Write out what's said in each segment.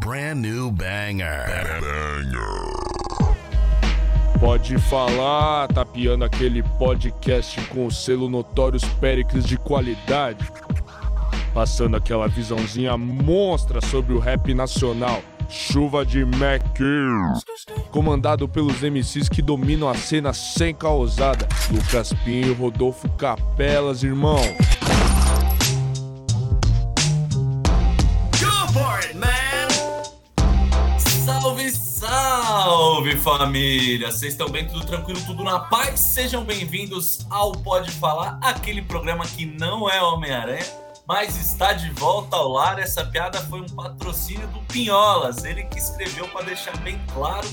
brand new banger. Banger. Pode falar, tapeando aquele podcast com o selo Notórios Péricles de qualidade. Passando aquela visãozinha monstra sobre o rap nacional. Chuva de Mac. Comandado pelos MCs que dominam a cena sem causada. Lucas Pinho, Rodolfo Capelas, irmão. Família! Vocês estão bem? Tudo tranquilo? Tudo na paz? Sejam bem-vindos ao Pode Falar, aquele programa que não é Homem-Aranha, mas está de volta ao lar. Essa piada foi um patrocínio do Pinholas, ele que escreveu para deixar bem claro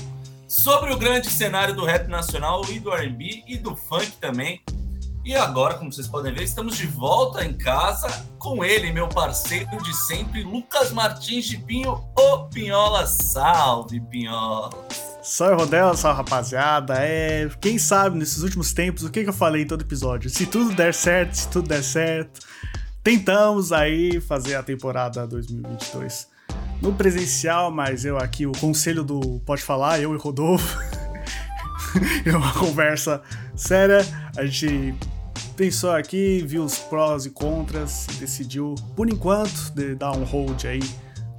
sobre o grande cenário do rap nacional e do R&B e do funk também. E agora, como vocês podem ver, estamos de volta em casa com ele, meu parceiro de sempre, Lucas Martins de Pinho, o Pinhola. Salve, Pinhola! Salve, Rodel, salve, rapaziada. É, quem sabe, nesses últimos tempos, o que, que eu falei em todo episódio? Se tudo der certo, se tudo der certo, tentamos aí fazer a temporada 2022 no presencial, mas eu aqui, o conselho do Pode Falar, eu e Rodolfo, é uma conversa séria. A gente pensou aqui, viu os prós e contras decidiu, por enquanto, de dar um hold aí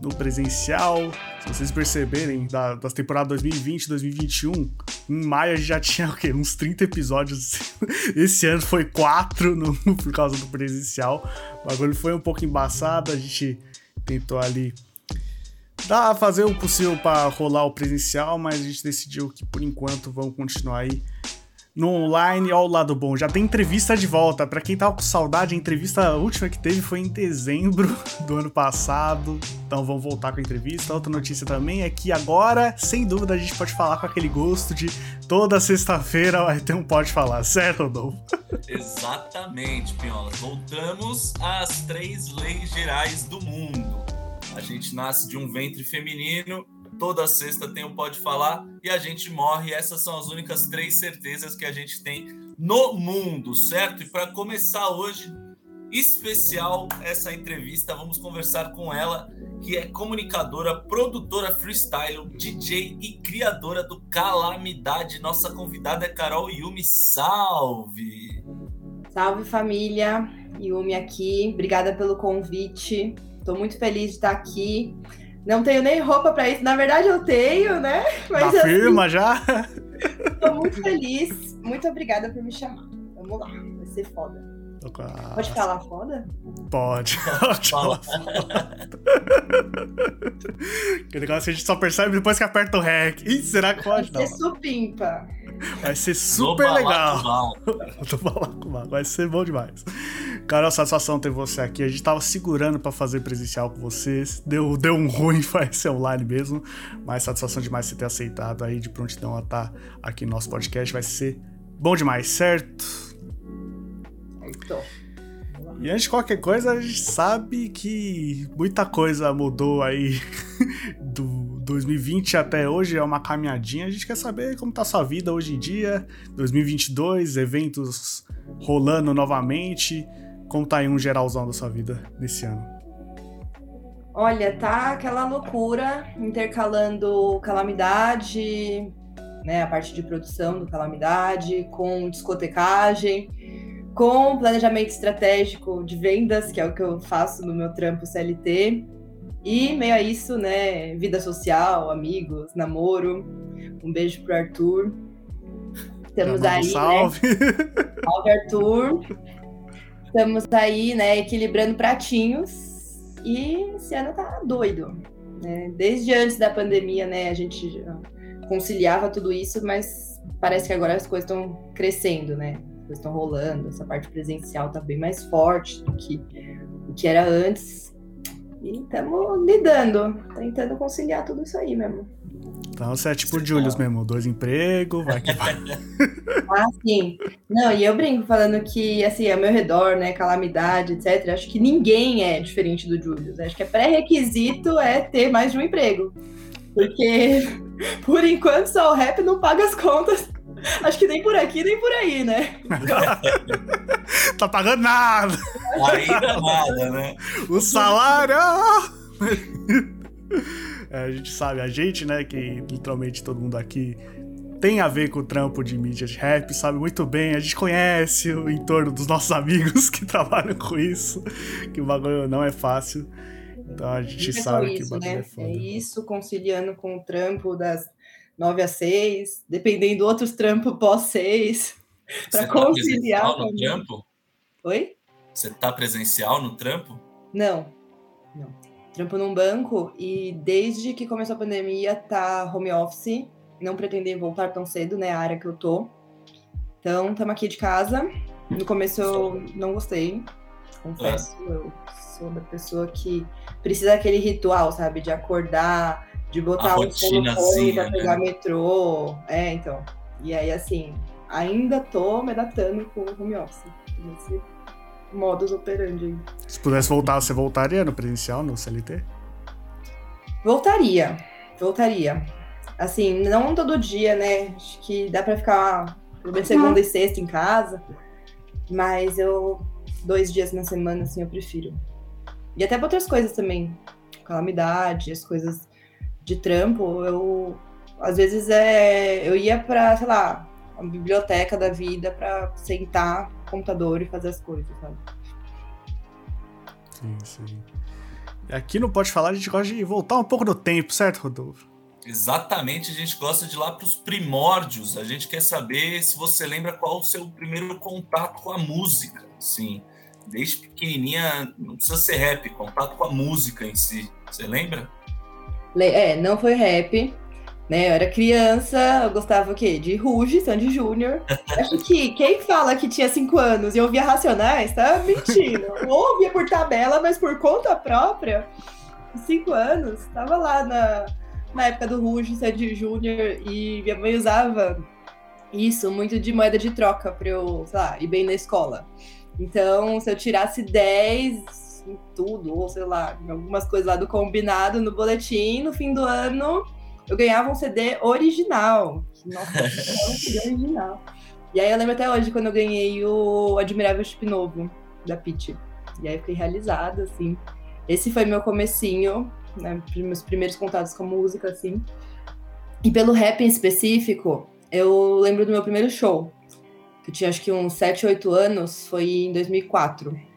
no presencial. Se vocês perceberem, da, das temporadas 2020 e 2021, em maio a gente já tinha o quê? uns 30 episódios. Esse ano foi 4 no, por causa do presencial. O bagulho foi um pouco embaçado, a gente tentou ali dar, fazer o possível para rolar o presencial, mas a gente decidiu que por enquanto vamos continuar aí no online, ó o lado bom. Já tem entrevista de volta. Para quem tava com saudade, a entrevista última que teve foi em dezembro do ano passado. Então vamos voltar com a entrevista. Outra notícia também é que agora, sem dúvida, a gente pode falar com aquele gosto de toda sexta-feira vai ter um Pode Falar, certo, Rodolfo? Exatamente, Piola. Voltamos às três leis gerais do mundo. A gente nasce de um ventre feminino toda sexta tem um Pode Falar e a gente morre. Essas são as únicas três certezas que a gente tem no mundo, certo? E para começar hoje, especial essa entrevista, vamos conversar com ela, que é comunicadora, produtora freestyle, DJ e criadora do Calamidade. Nossa convidada é Carol Yumi. Salve! Salve família, Yumi aqui. Obrigada pelo convite. Estou muito feliz de estar aqui. Não tenho nem roupa para isso. Na verdade, eu tenho, né? Mas da firma assim, já? Tô muito feliz. Muito obrigada por me chamar. Vamos lá, vai ser foda. Pode falar foda? Pode. Pode falar foda. que negócio que a gente só percebe depois que aperta o REC. Ih, será que pode? Vai ser supimpa. Vai ser super legal. Tô falando com Vai ser bom demais. Carol, satisfação ter você aqui. A gente tava segurando para fazer presencial com vocês. Deu, deu um ruim, vai ser online mesmo. Mas satisfação demais você ter aceitado aí de prontidão a estar tá aqui no nosso podcast. Vai ser bom demais, certo? Então. E antes de qualquer coisa, a gente sabe que muita coisa mudou aí do 2020 até hoje, é uma caminhadinha. A gente quer saber como tá a sua vida hoje em dia, 2022, eventos rolando novamente. Como tá aí um geralzão da sua vida nesse ano? Olha, tá aquela loucura, intercalando calamidade, né, a parte de produção do calamidade, com discotecagem, com planejamento estratégico de vendas, que é o que eu faço no meu trampo CLT. E meio a isso, né, vida social, amigos, namoro. Um beijo pro Arthur. Estamos aí, salve. né? Salve, Arthur. Estamos aí, né, equilibrando pratinhos e esse ano tá doido. Né? Desde antes da pandemia, né, a gente conciliava tudo isso, mas parece que agora as coisas estão crescendo, né? As coisas estão rolando, essa parte presencial tá bem mais forte do que o que era antes. E estamos lidando, tentando conciliar tudo isso aí mesmo. Então você é tipo o Julius mesmo, dois empregos, vai que vai. ah, sim. Não, e eu brinco falando que, assim, ao meu redor, né, calamidade, etc., acho que ninguém é diferente do Julius. Acho que é pré-requisito é ter mais de um emprego. Porque, por enquanto, só o rap não paga as contas. Acho que nem por aqui, nem por aí, né? tá pagando nada. Ainda nada, né? O salário... É, a gente sabe, a gente, né, que literalmente todo mundo aqui tem a ver com o trampo de mídia de rap, sabe muito bem, a gente conhece o entorno dos nossos amigos que trabalham com isso, que o bagulho não é fácil. Então a gente É sabe que o isso, bagulho né? é foda. É isso, conciliando com o trampo das 9 às 6, dependendo outros trampos pós 6. Pra Você tá conciliar presencial no trampo? Oi? Você tá presencial no trampo? Não, não. Trampo num banco e desde que começou a pandemia tá home office. Não pretendo voltar tão cedo, né? A área que eu tô. Então, estamos aqui de casa. No começo eu não gostei, confesso. Eu sou da pessoa que precisa daquele ritual, sabe? De acordar, de botar A o telefone rotinazinha, pra pegar né? metrô. É, então. E aí, assim, ainda tô me adaptando com o home office. Nesse modus operandi aí. Se pudesse voltar, você voltaria no presencial, no CLT? Voltaria, voltaria. Assim, não todo dia, né? Acho que dá pra ficar pelo menos segunda e sexta em casa, mas eu dois dias na semana, assim, eu prefiro. E até pra outras coisas também, calamidade, as coisas de trampo, eu às vezes é, eu ia pra, sei lá, uma biblioteca da vida pra sentar no computador e fazer as coisas, sabe? Sim, sim. E Aqui no Pode Falar a gente gosta de voltar um pouco no tempo, certo, Rodolfo? Exatamente, a gente gosta de ir lá para os primórdios. A gente quer saber se você lembra qual o seu primeiro contato com a música. Sim, desde pequenininha, não precisa ser rap, contato com a música em si. Você lembra? É, não foi rap, né? Eu era criança, eu gostava o quê? De Ruge, Sandy Júnior. Acho que quem fala que tinha 5 anos e ouvia Racionais, tá mentindo. Ou ouvia por tabela, mas por conta própria, 5 anos, tava lá na, na época do Ruge, Sandy Júnior, e minha mãe usava isso muito de moeda de troca pra eu, sei lá, ir bem na escola. Então, se eu tirasse 10 em tudo, ou sei lá, em algumas coisas lá do combinado no boletim, no fim do ano, eu ganhava um CD original. Nossa, um CD original. E aí eu lembro até hoje quando eu ganhei o Admirável Chip Novo, da Pitty. E aí eu fiquei realizada, assim. Esse foi meu comecinho, né, meus primeiros contatos com música, assim. E pelo rap em específico, eu lembro do meu primeiro show, que eu tinha acho que uns 7, 8 anos, foi em 2004.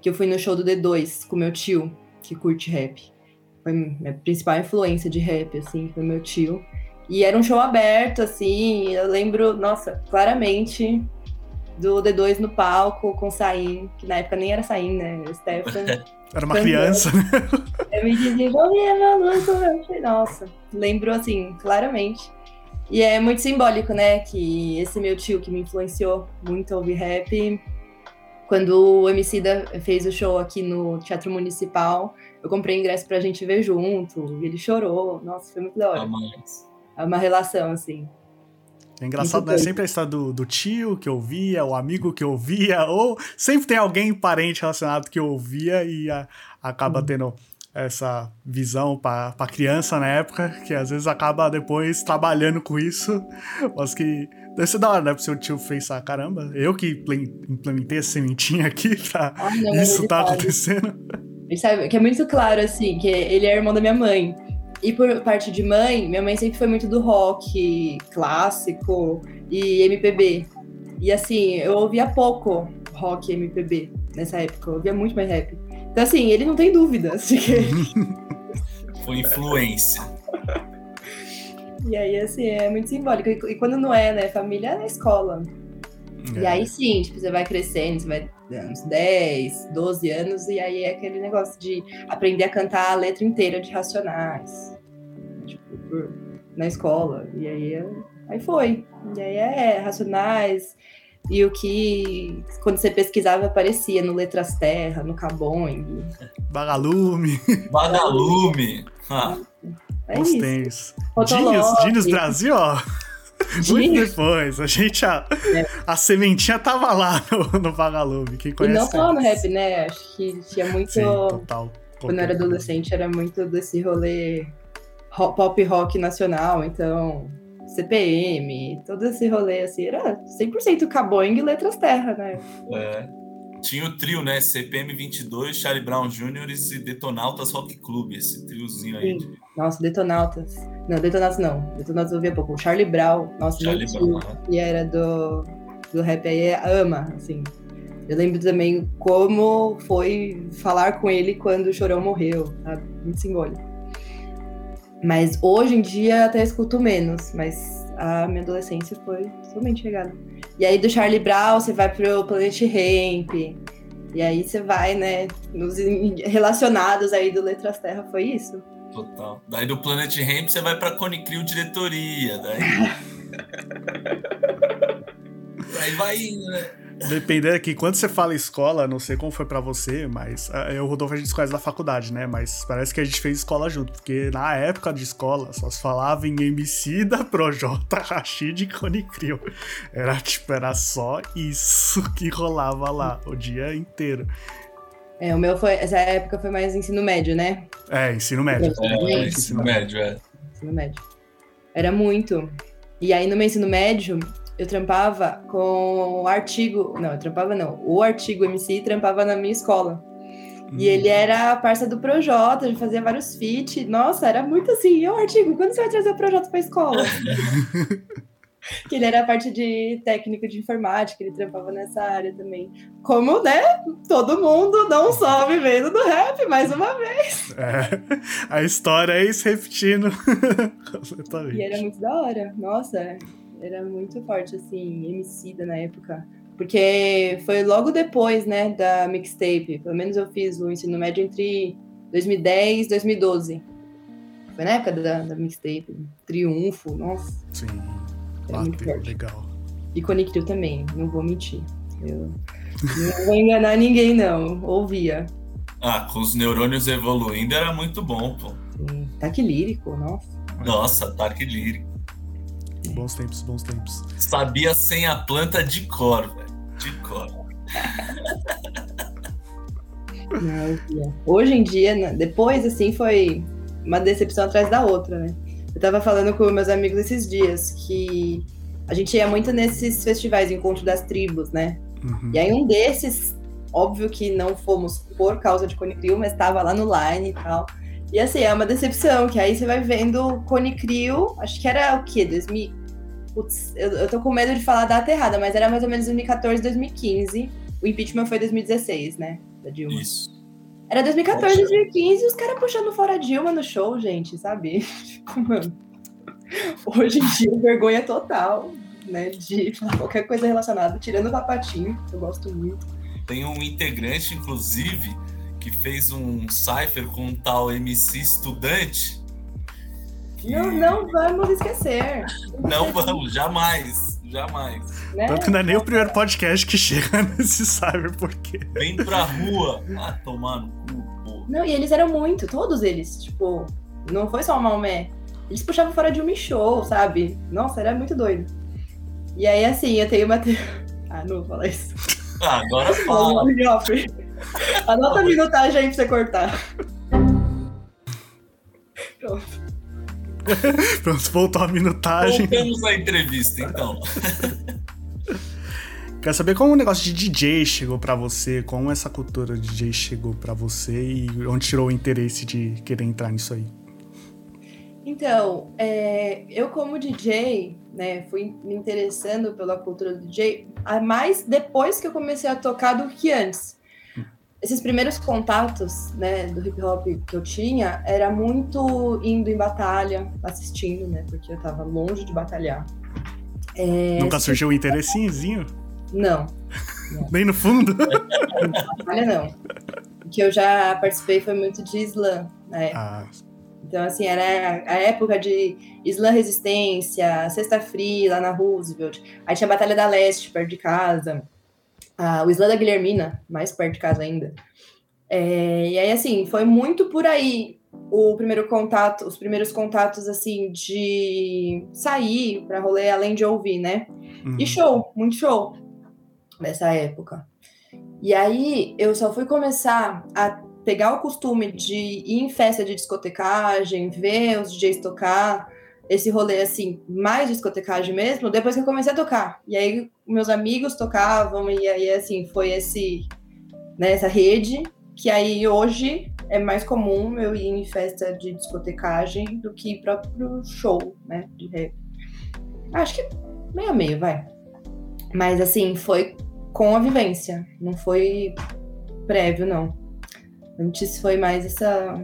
Que eu fui no show do D2 com meu tio, que curte rap. Foi minha principal influência de rap, assim, foi meu tio. E era um show aberto, assim, eu lembro, nossa, claramente do D2 no palco com Saim, que na época nem era Saim, né? Stefan. Era uma criança, né? Eu me desenvolvia meu falei, nossa, lembro assim, claramente. E é muito simbólico, né, que esse meu tio que me influenciou muito a ouvir rap, quando o Emicida fez o show aqui no Teatro Municipal, eu comprei ingresso pra gente ver junto, e ele chorou, nossa, foi muito da hora. É uma relação, assim. É engraçado, né? Sempre a história do, do tio que ouvia, o amigo que ouvia, ou sempre tem alguém parente relacionado que ouvia e a- acaba tendo essa visão pra, pra criança na época, que às vezes acaba depois trabalhando com isso, mas que deve ser da hora, né? Porque seu tio fez, ah, caramba, eu que ple- implementei essa sementinha aqui pra Ah, não, isso tá sabe. acontecendo. Ele sabe que é muito claro, assim, que ele é irmão da minha mãe. E por parte de mãe, minha mãe sempre foi muito do rock clássico e MPB. E assim, eu ouvia pouco rock e MPB nessa época, eu ouvia muito mais rap. Então, assim, ele não tem dúvida. Assim, que- Foi influência. e aí, assim, é muito simbólico. E, e quando não é, né? Família é na escola. E aí sim, tipo, você vai crescendo, você vai dando uns 10, 12 anos, e aí é aquele negócio de aprender a cantar a letra inteira de Racionais. Tipo, por- na escola. E aí, é- aí foi. E aí é Racionais. E o que, quando você pesquisava, aparecia no Letras Terra, no Caboing. Bagalume, Badalume. Ah, É os isso. tênis. Fotolog. Genius, Genius Brasil, ó. Muito depois. A gente, a, a sementinha tava lá no, no Vagalume. Quem E conhece. não só no rap, né? Acho que tinha muito. Sim, total. quando eu era adolescente, era muito desse rolê ro- pop rock nacional, então CPM, todo esse rolê assim, era 100% Caboing e Letras Terra, né? é. Tinha o trio, né? CPM 22, Charlie Brown Jr. e Detonautas Rock Club, esse triozinho aí. Sim. Nossa, Detonautas. Não, Detonautas não. Detonautas eu ouvia pouco. O Charlie Brown, nossa, Charlie Brown, né? que era do, do rap aí, ama, assim. Eu lembro também como foi falar com ele quando o Chorão morreu, sabe? Muito simbólico. Mas hoje em dia até escuto menos, mas a minha adolescência foi totalmente regada. E aí do Charlie Brown você vai pro Planet Ramp, e aí você vai, né, nos relacionados aí do Letras Terra, foi isso? Total. Daí do Planet Ramp você vai pra Cone Crew Diretoria. Daí. Aí vai indo, né? Dependendo aqui, quando você fala escola, não sei como foi pra você, mas ah, eu, Rodolfo, a gente se conhece da faculdade, né? Mas parece que a gente fez escola junto, porque na época de escola só se falava em MC da Projota, Rashid e Cone Crew. Era tipo, era só isso que rolava lá o dia inteiro. É, o meu foi, essa época foi mais ensino médio, né? É, ensino médio. É, Sim, ensino médio, é. Ensino médio. Era muito. E aí no meu ensino médio, eu trampava com o artigo. Não, eu trampava não. O artigo MC trampava na minha escola. E ele era parça do Projota, ele fazia vários feat. Nossa, era muito assim. E o artigo, quando você vai trazer o Projota pra escola? que ele era parte de técnico de informática, ele trampava nessa área também. Como, né? Todo mundo não só vivendo do rap, mais uma vez. É, a história é se repetindo. E era muito da hora. Nossa, era muito forte, assim, MC da na época. Porque foi logo depois, né, da mixtape. Pelo menos eu fiz o ensino médio entre 2010 e 2012. Foi na época da, da mixtape. Triunfo, nossa. Sim, Era muito bateu, forte. legal. E Connectil também, não vou mentir. Eu não vou enganar ninguém, não. Ouvia. Ah, com os neurônios evoluindo era muito bom, pô. Sim. Taque lírico, nossa. Nossa, ataque lírico. Bons tempos, bons tempos. Sabia sem a planta de cor, velho. De cor. Não. Hoje em dia, né, depois, assim, foi uma decepção atrás da outra, né? Eu tava falando com meus amigos esses dias que a gente ia muito nesses festivais, encontro das tribos, né? Uhum. E aí um desses, óbvio que não fomos por causa de Cone Crew, mas tava lá no line e tal. E assim, é uma decepção, que aí você vai vendo Cone Crew, acho que era o quê? 2000... Putz, eu, eu tô com medo de falar a data errada, mas era mais ou menos 2014, 2015. O impeachment foi 2016, né? Da Dilma. Isso. Era 2014, Poxa. 2015 e os caras puxando fora Dilma no show, gente, sabe? Tipo, mano. Hoje em dia, vergonha total, né? De falar qualquer coisa relacionada, tirando o papatinho, que eu gosto muito. Tem um integrante, inclusive, que fez um cipher com um tal MC estudante. que- Não, não vamos esquecer. Não vamos, jamais. Jamais. Né? Tanto que não é nem o primeiro podcast que chega nesse cyber, porque. Vem pra rua. Ah, tomar no cu, pô. Não, e eles eram muito, todos eles. Tipo, não foi só o Maomé. Eles puxavam fora de um show, sabe? Nossa, era muito doido. E aí, assim, eu tenho uma. Ah, não vou falar isso. Ah, agora fala. Anota a minutagem aí pra você cortar. Pronto. Pronto, voltou a minutagem. Voltamos à entrevista, então. Quero saber como o negócio de DJ chegou pra você, como essa cultura de DJ chegou pra você e onde tirou o interesse de querer entrar nisso aí. Então, é, eu como DJ, né, fui me interessando pela cultura do DJ, a mais depois que eu comecei a tocar do que antes. Esses primeiros contatos, né, do hip hop que eu tinha, era muito indo em batalha, assistindo, né, porque eu tava longe de batalhar. É, Nunca surgiu um interessezinho? Não, Nem no fundo? batalha não. O que eu já participei foi muito de slam, né, Ah, Então, assim, era a época de Islã Resistência, Sexta Fria, lá na Roosevelt. Aí tinha a Batalha da Leste, perto de casa. Ah, o Islã da Guilhermina, mais perto de casa ainda. É, e aí, assim, foi muito por aí o primeiro contato, os primeiros contatos, assim, de sair pra rolê, além de ouvir, né? uhum. E show, muito show nessa época. E aí eu só fui começar a pegar o costume de ir em festa de discotecagem, ver os DJs tocar, esse rolê assim, mais discotecagem mesmo, depois que eu comecei a tocar. E aí meus amigos tocavam, e aí assim, foi esse né, essa rede, que aí hoje é mais comum eu ir em festa de discotecagem do que próprio show, né, de rap. Acho que meio a meio, vai. Mas assim, foi com a vivência, não foi prévio, não. Antes foi mais essa.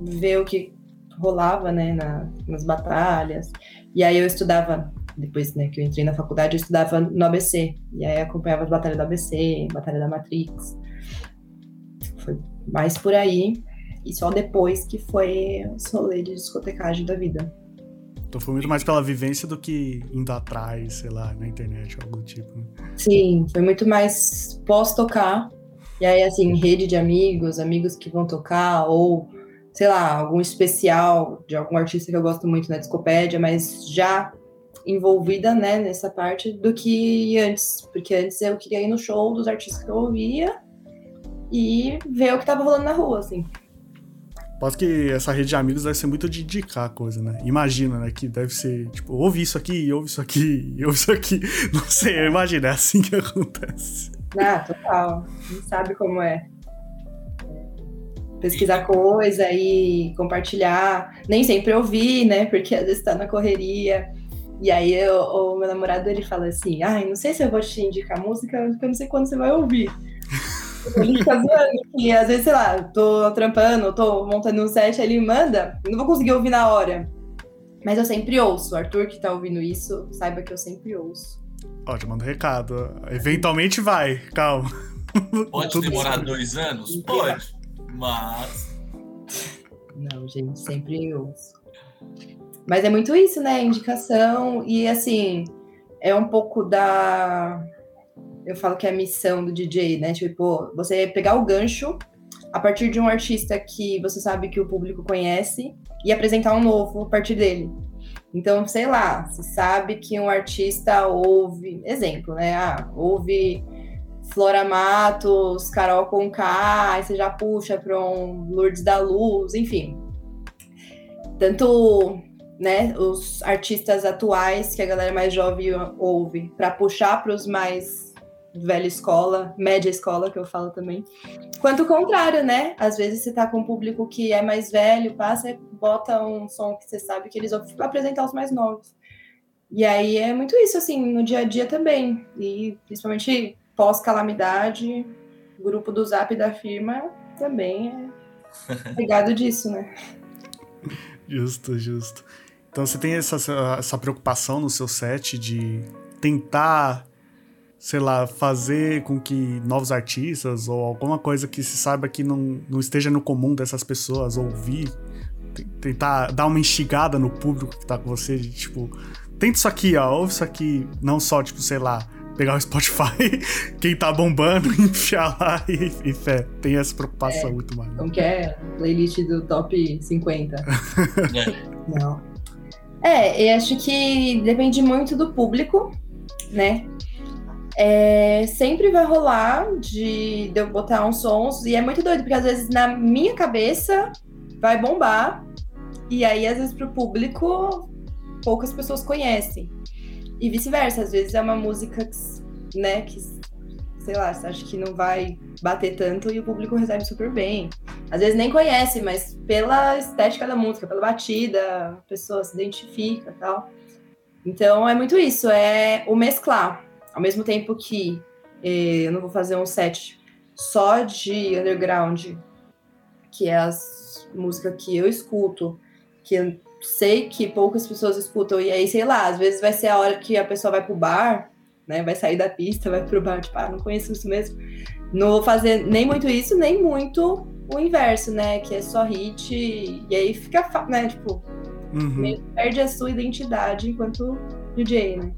ver o que rolava, né, na, nas batalhas. E aí eu estudava, depois né, que eu entrei na faculdade, eu estudava no ABC. E aí acompanhava as batalhas do ABC, Batalha da Matrix. Foi mais por aí. E só depois que foi o rolê de discotecagem da vida. Então foi muito mais pela vivência do que indo atrás, sei lá, na internet, algo do tipo. Né? Sim, foi muito mais pós-tocar. E aí, assim, rede de amigos, amigos que vão tocar, ou, sei lá, algum especial de algum artista que eu gosto muito na Discopédia, mas já envolvida, né, nessa parte do que antes. Porque antes eu queria ir no show dos artistas que eu ouvia e ver o que tava rolando na rua, assim. Posso que essa rede de amigos deve ser muito de indicar a coisa, né? Imagina, né? Que deve ser, tipo, ouve isso aqui, ouve isso aqui, ouve isso aqui. Não sei, imagina, é assim que acontece. Ah, total. Não sabe como é. Pesquisar coisa e compartilhar. Nem sempre ouvir, né? Porque às vezes tá na correria. E aí eu, o meu namorado ele fala assim: ai, não sei se eu vou te indicar música, porque eu não sei quando você vai ouvir. Ele fica zoando que às vezes, sei lá, tô trampando, tô montando um set, ele manda, não vou conseguir ouvir na hora. Mas eu sempre ouço. O Arthur que tá ouvindo isso, saiba que eu sempre ouço. Ó, te mando um recado. Eventualmente vai, calma. Pode demorar dois anos? Pode. Mas. Não, gente, sempre ouço. Mas é muito isso, né? Indicação. E assim, é um pouco da eu falo que é a missão do DJ, né? Tipo, você pegar o gancho a partir de um artista que você sabe que o público conhece e apresentar um novo a partir dele. Então, sei lá, você sabe que um artista ouve, exemplo, né? Ah, ouve Flora Matos, Carol Conká, aí você já puxa para um Lourdes da Luz, enfim. Tanto né, os artistas atuais que a galera mais jovem ouve, para puxar para os mais velha escola, média escola, que eu falo também. Quanto o contrário, né? Às vezes você tá com um público que é mais velho, passa e bota um som que você sabe que eles vão apresentar os mais novos. E aí é muito isso, assim, no dia a dia também. E principalmente pós-calamidade, grupo do Zap da firma também é ligado disso, né? Justo, justo. Então você tem essa, essa preocupação no seu set de tentar sei lá, fazer com que novos artistas ou alguma coisa que se saiba que não, não esteja no comum dessas pessoas ouvir, tentar dar uma instigada no público que tá com você, de, tipo, tenta isso aqui, ó, ouve isso aqui, não só, tipo, sei lá, pegar o Spotify, quem tá bombando, enfiar lá e, e fé, tem essa preocupação é, muito mais. Não quer playlist do top 50. é. Não. É, eu acho que depende muito do público, né? é, sempre vai rolar de, de eu botar uns sons, e é muito doido, porque às vezes na minha cabeça vai bombar, e aí às vezes pro público poucas pessoas conhecem. E vice-versa, às vezes é uma música que, né, que, sei lá, você acha que não vai bater tanto e o público recebe super bem. Às vezes nem conhece, mas pela estética da música, pela batida, a pessoa se identifica e tal. Então é muito isso, é o mesclar ao mesmo tempo que eh, eu não vou fazer um set só de underground, que é as músicas que eu escuto, que sei que poucas pessoas escutam, e aí, sei lá, às vezes vai ser a hora que a pessoa vai pro bar, né? Vai sair da pista, vai pro bar, tipo, ah, não conheço isso mesmo. Não vou fazer nem muito isso, nem muito o inverso, né? Que é só hit, e aí fica, né? Tipo, uhum. perde a sua identidade enquanto DJ, né?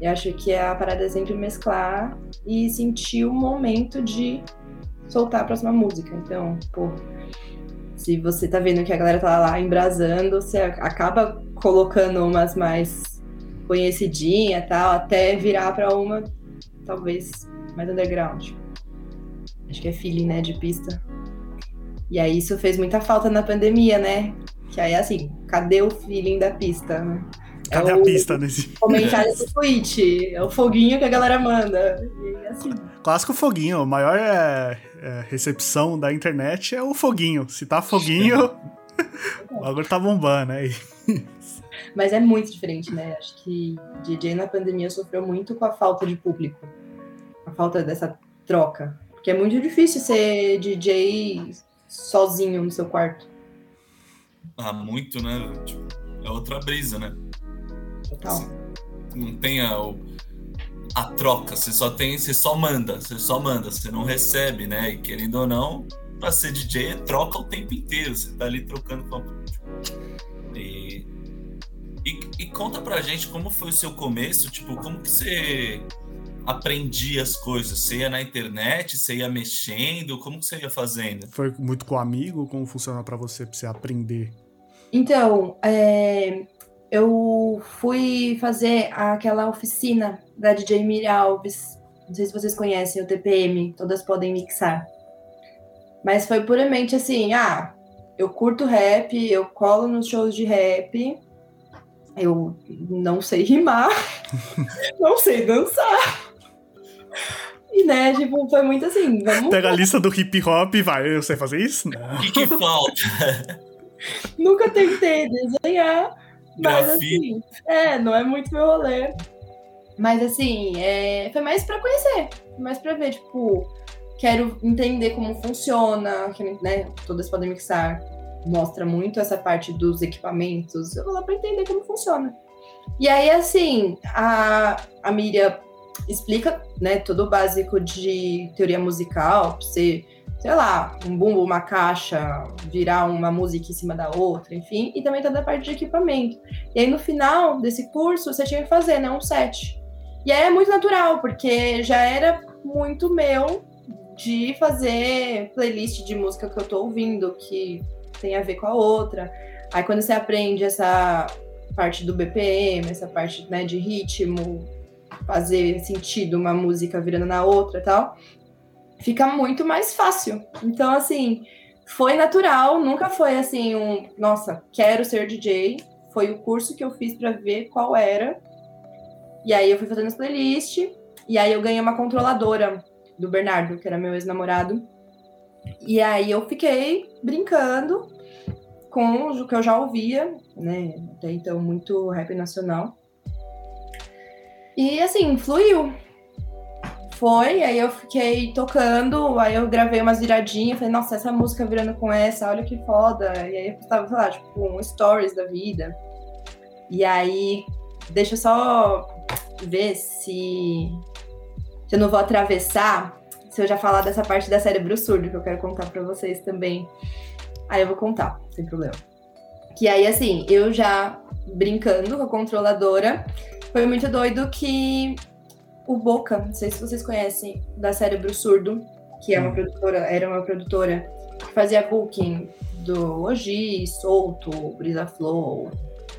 Eu acho que a parada é sempre mesclar e sentir o momento de soltar a próxima música. Então, pô, se você tá vendo que a galera tá lá embrasando, você acaba colocando umas mais conhecidinha tal, até virar para uma talvez mais underground. Acho que é feeling, né, de pista. E aí isso fez muita falta na pandemia, né? Que aí assim, cadê o feeling da pista, né? Cadê é a pista nesse? Comentário do tweet, é o foguinho que a galera manda. E assim. Clássico foguinho, a maior é, é, recepção da internet é o foguinho. Se tá foguinho, o bagulho tá bombando aí. Mas é muito diferente, né? Acho que DJ na pandemia sofreu muito com a falta de público. A falta dessa troca. Porque é muito difícil ser DJ sozinho no seu quarto. Ah, muito, né? Tipo, é outra brisa, né? Total. Não tem a, a troca, você só tem, você só manda, você só manda, você não recebe, né? E querendo ou não, pra ser DJ é troca o tempo inteiro, você tá ali trocando com a... E, e, e conta pra gente como foi o seu começo, tipo, como que você aprendia as coisas? Você ia na internet, você ia mexendo, como que você ia fazendo? Foi muito com amigo? Como funciona pra você, pra você aprender? Então, é, eu fui fazer aquela oficina da DJ Miri Alves. Não sei se vocês conhecem o TPM, todas podem mixar. Mas foi puramente assim, ah, eu curto rap, eu colo nos shows de rap, eu não sei rimar, não sei dançar. E né, tipo, foi muito assim, vamos Pega a lista do hip hop e vai, eu sei fazer isso? Não. O que, que falta? Nunca tentei desenhar, mas assim, é, não é muito meu rolê. Mas assim, é, foi mais pra conhecer, mais pra ver, tipo, quero entender como funciona, que, né, todas podem mixar, mostra muito essa parte dos equipamentos, eu vou lá pra entender como funciona. E aí, assim, a, a Miriam explica, né, todo o básico de teoria musical, pra você sei lá, um bumbo, uma caixa, virar uma música em cima da outra, enfim, e também toda a parte de equipamento. E aí no final desse curso você tinha que fazer, né, um set. E aí é muito natural, porque já era muito meu de fazer playlist de música que eu tô ouvindo, que tem a ver com a outra. Aí quando você aprende essa parte do BPM, essa parte né, de ritmo, fazer sentido uma música virando na outra tal, fica muito mais fácil. Então, assim, foi natural, nunca foi assim um, nossa, quero ser DJ. Foi o curso que eu fiz para ver qual era. E aí eu fui fazendo as playlists, e aí eu ganhei uma controladora do Bernardo, que era meu ex-namorado. E aí eu fiquei brincando com o que eu já ouvia, né? Até então muito rap nacional. E assim, fluiu foi, aí eu fiquei tocando, aí eu gravei umas viradinhas, falei, nossa, essa música virando com essa, olha que foda. E aí eu postava, sei lá, tipo, um stories da vida. E aí, deixa eu só ver se, se eu não vou atravessar, se eu já falar dessa parte da cérebro surdo, que eu quero contar pra vocês também. Aí eu vou contar, sem problema. Que aí, assim, eu já brincando com a controladora, foi muito doido que o Boca, não sei se vocês conhecem, da Cérebro Surdo, que é uma produtora, era uma produtora que fazia booking do Oji, Solto, Brisa Flow,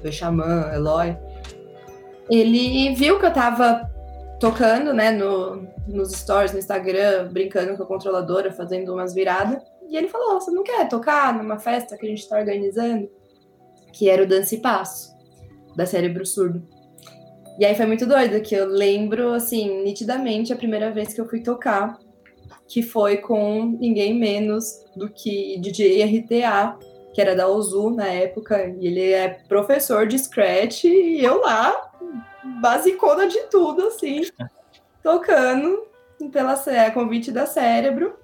do Xamã, Eloy. Ele viu que eu tava tocando, né, no, nos stories, no Instagram, brincando com a controladora, fazendo umas viradas. E ele falou: Você não quer tocar numa festa que a gente tá organizando? Que era o Dance e Passo, da Cérebro Surdo. E aí foi muito doido, que eu lembro, assim, nitidamente a primeira vez que eu fui tocar, que foi com ninguém menos do que DJ RTA, que era da Ozu na época, e ele é professor de Scratch, e eu lá, basicona de tudo, assim, tocando pela a convite da Cérebro.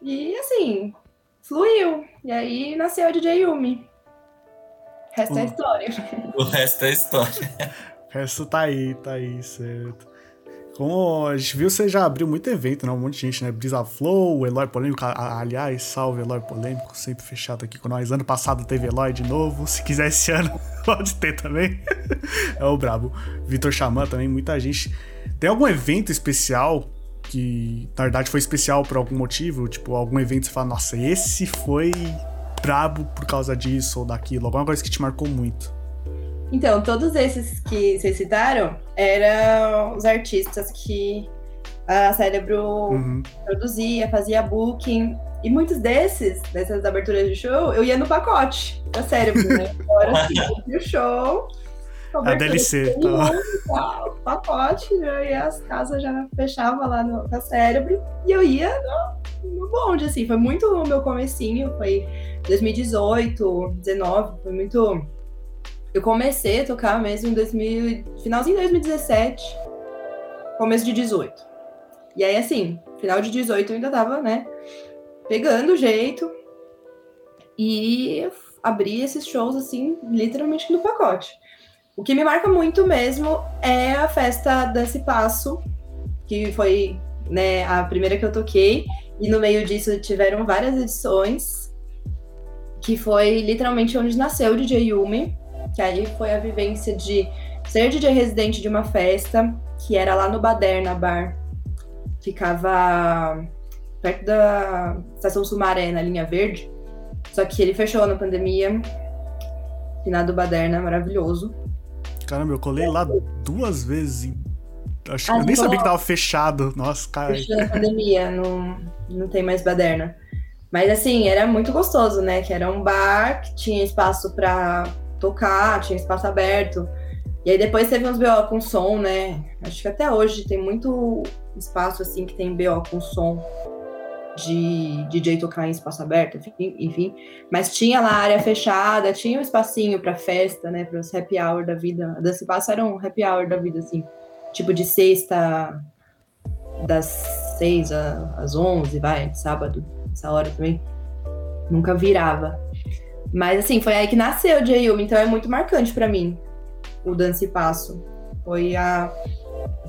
E assim, fluiu. E aí nasceu a DJ Yumi. Resta é Hum. história. O resto é história. Resto tá aí, tá aí, certo. Como a gente viu, você já abriu muito evento, né? Um monte de gente, né? Brisa Flow, Eloy Polêmico. Aliás, salve Eloy Polêmico, sempre fechado aqui com nós. Ano passado teve Eloy de novo. Se quiser esse ano, pode ter também. É o brabo. Vitor Xamã também, muita gente. Tem algum evento especial que, na verdade, foi especial por algum motivo? Tipo, algum evento que você fala, nossa, esse foi brabo por causa disso ou daquilo. Alguma coisa que te marcou muito. Então, todos esses que vocês citaram eram os artistas que a Cérebro Uhum. produzia, fazia booking. E muitos desses, dessas aberturas de show, eu ia no pacote da Cérebro, né? Agora sim, o show. A DLC. Tá. pacote, né? e as casas já fechavam lá no, no cérebro. E eu ia no, no bonde, assim. Foi muito o meu comecinho. Foi 2018, 19. Foi muito. Eu comecei a tocar mesmo em 2000, finalzinho de 2017, começo de 18. E aí, assim, final de 18 eu ainda tava, né, pegando o jeito. E abri esses shows, assim, literalmente no pacote. O que me marca muito mesmo é a festa Dance Passo, que foi né, a primeira que eu toquei, e no meio disso tiveram várias edições, que foi literalmente onde nasceu o DJ Yumi, que aí foi a vivência de ser DJ residente de uma festa, que era lá no Baderna Bar, ficava perto da estação Sumaré, na linha verde, só que ele fechou na pandemia, finado Baderna, maravilhoso. Caramba, eu colei lá duas vezes. Acho, ah, eu nem sabia que tava fechado. Nossa, cara. Fechou na pandemia, não, não tem mais baderna. Mas assim, era muito gostoso, né? Que era um bar que tinha espaço para tocar, tinha espaço aberto. E aí depois teve uns BO com som, né? Acho que até hoje tem muito espaço assim que tem BO com som de DJ tocar em espaço aberto, enfim, enfim. Mas tinha lá a área fechada, tinha um espacinho para festa, né, para os happy hour da vida. A Dance Passo era um happy hour da vida, assim, tipo de sexta, das seis às onze, vai, sábado, essa hora também. Nunca virava. Mas, assim, foi aí que nasceu o J.U.M., então é muito marcante para mim o Dance Passo. Foi a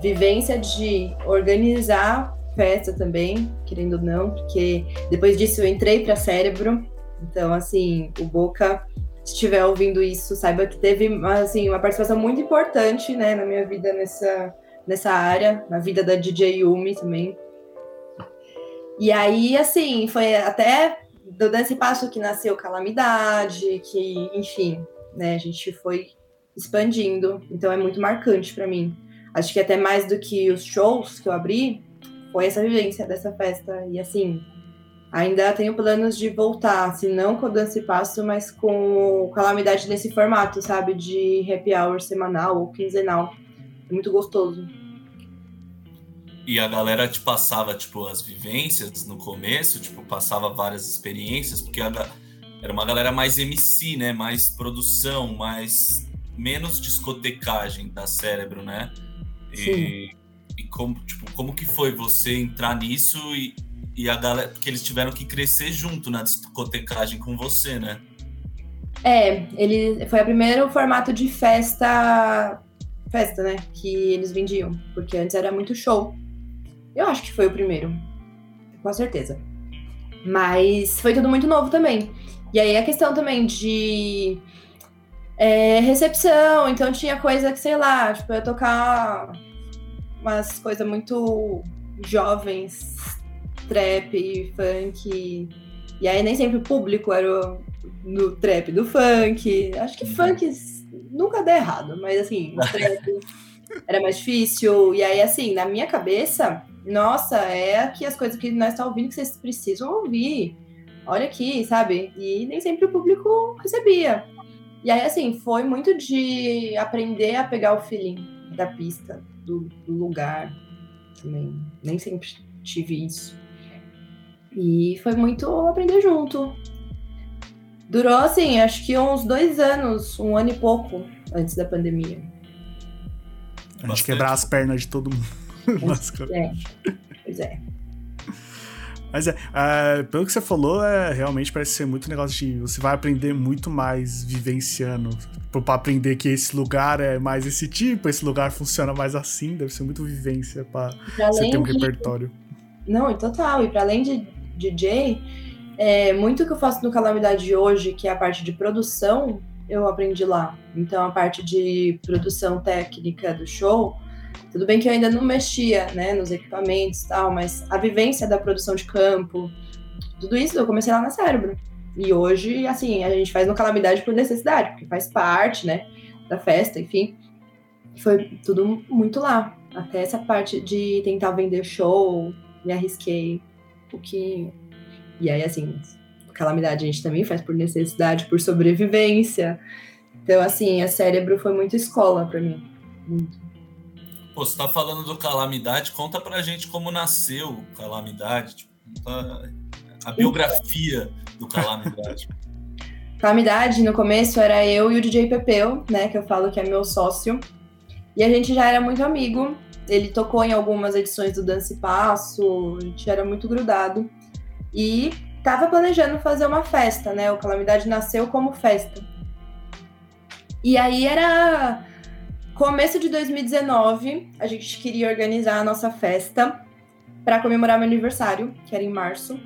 vivência de organizar festa também, querendo ou não, porque depois disso eu entrei para cérebro. Então, assim, o Boca, se estiver ouvindo isso, saiba que teve assim, uma participação muito importante né, na minha vida nessa, nessa área, na vida da DJ Yumi também. E aí, assim, foi até do Dance Passo que nasceu Calamidade, que, enfim, né, a gente foi expandindo. Então é muito marcante para mim. Acho que até mais do que os shows que eu abri, foi essa vivência dessa festa. E assim, ainda tenho planos de voltar, se não com o Dance Passo, mas com Calamidade nesse formato, sabe? De happy hour semanal ou quinzenal. É muito gostoso. E a galera te passava, tipo, as vivências no começo, tipo, passava várias experiências, porque a, era uma galera mais MC, né? Mais produção, mais menos discotecagem da cérebro, né? E, Sim. E como, tipo, como que foi você entrar nisso e, e a galera. Porque eles tiveram que crescer junto na discotecagem com você, né? É, ele foi o primeiro formato de festa. Festa, né? Que eles vendiam. Porque antes era muito show. Eu acho que foi o primeiro. Com certeza. Mas foi tudo muito novo também. E aí a questão também de é, recepção, então tinha coisa que, sei lá, tipo, eu tocar umas coisas muito jovens, trap, funk. E aí nem sempre o público era no trap do funk. Acho que funk nunca dá errado, mas assim, o trap era mais difícil. E aí, assim, na minha cabeça, nossa, é aqui as coisas que nós estamos tá ouvindo que vocês precisam ouvir. Olha aqui, sabe? E nem sempre o público recebia. E aí, assim, foi muito de aprender a pegar o feeling da pista do, do lugar também. Nem sempre tive isso. E foi muito aprender junto. Durou, assim, acho que uns dois anos, um ano e pouco antes da pandemia. A gente quebrar as pernas de todo mundo. É, pois é. Mas é, uh, pelo que você falou, é, realmente parece ser muito negócio de. Você vai aprender muito mais vivenciando. Pra aprender que esse lugar é mais esse tipo, esse lugar funciona mais assim, deve ser muito vivência pra, você ter um de... repertório. Não, total. E para além de DJ, é, muito que eu faço no Calamidade hoje, que é a parte de produção, eu aprendi lá. Então a parte de produção técnica do show tudo bem que eu ainda não mexia, né, nos equipamentos tal, mas a vivência da produção de campo, tudo isso eu comecei lá na Cérebro. E hoje, assim, a gente faz no Calamidade por necessidade, porque faz parte, né, da festa, enfim. Foi tudo muito lá. Até essa parte de tentar vender show, me arrisquei um pouquinho. E aí, assim, Calamidade a gente também faz por necessidade, por sobrevivência. Então, assim, a cérebro foi muito escola para mim. Muito. Pô, você tá falando do Calamidade, conta pra gente como nasceu o Calamidade, tipo, conta a biografia do Calamidade. Calamidade, no começo, era eu e o DJ Pepeu, né, que eu falo que é meu sócio. E a gente já era muito amigo. Ele tocou em algumas edições do Dance Passo, a gente era muito grudado. E tava planejando fazer uma festa, né? O Calamidade nasceu como festa. E aí era começo de 2019, a gente queria organizar a nossa festa para comemorar meu aniversário, que era em março.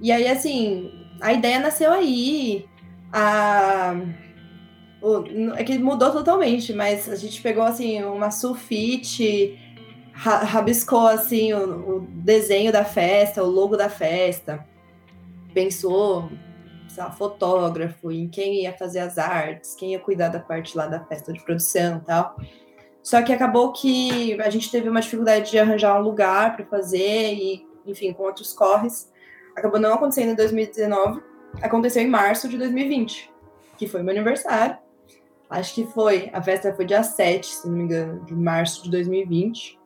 E aí, assim, a ideia nasceu aí. A... O... É que mudou totalmente, mas a gente pegou, assim, uma sulfite, rabiscou, assim, o, o desenho da festa, o logo da festa. Pensou lá, fotógrafo, em quem ia fazer as artes, quem ia cuidar da parte lá da festa de produção e tal. Só que acabou que a gente teve uma dificuldade de arranjar um lugar para fazer e, enfim, com outros corres. Acabou não acontecendo em 2019, aconteceu em março de 2020, que foi meu aniversário. Acho que foi, a festa foi dia 7, se não me engano, de março de 2020.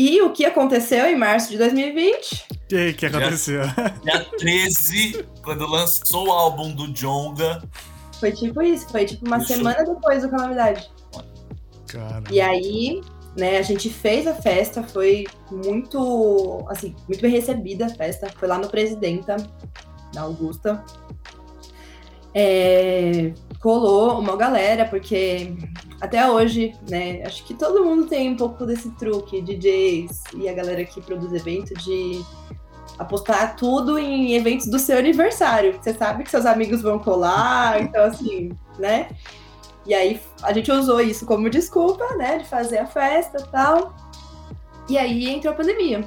E o que aconteceu em março de 2020? E aí, o que aconteceu? Dia, 13, quando lançou o álbum do Jonga. Foi tipo isso, foi tipo uma semana depois do Calamidade. Cara. E aí, né, a gente fez a festa, foi muito, assim, muito bem recebida a festa. Foi lá no Presidenta, na Augusta. É, colou uma galera, porque até hoje, né, acho que todo mundo tem um pouco desse truque, DJs e a galera que produz evento, de apostar tudo em eventos do seu aniversário. Você sabe que seus amigos vão colar, então assim, né? E aí a gente usou isso como desculpa, né, de fazer a festa e tal. E aí entrou a pandemia.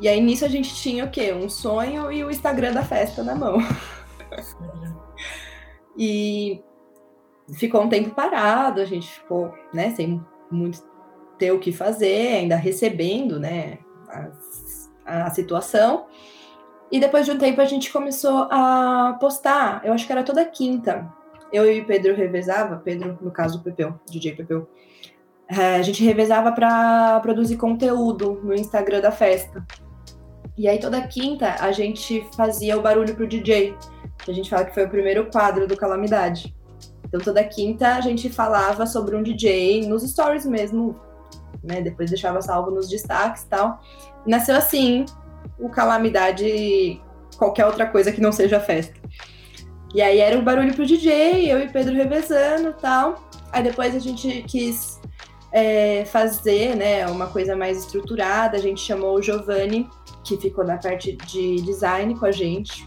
E aí nisso a gente tinha o quê? Um sonho e o Instagram da festa na mão. E ficou um tempo parado, a gente ficou, né, sem muito ter o que fazer, ainda recebendo, né, a, a situação. E depois de um tempo a gente começou a postar, eu acho que era toda quinta. Eu e o Pedro revezava, Pedro, no caso, o Pepeu, DJ Pepeu. É, a gente revezava para produzir conteúdo no Instagram da festa. E aí toda quinta a gente fazia o barulho pro DJ que a gente fala que foi o primeiro quadro do Calamidade. Então toda quinta a gente falava sobre um DJ nos stories mesmo, né? Depois deixava salvo nos destaques e tal. nasceu assim o Calamidade, qualquer outra coisa que não seja festa. E aí era o um barulho pro DJ, eu e Pedro revezando e tal. Aí depois a gente quis é, fazer né, uma coisa mais estruturada. A gente chamou o Giovanni, que ficou na parte de design com a gente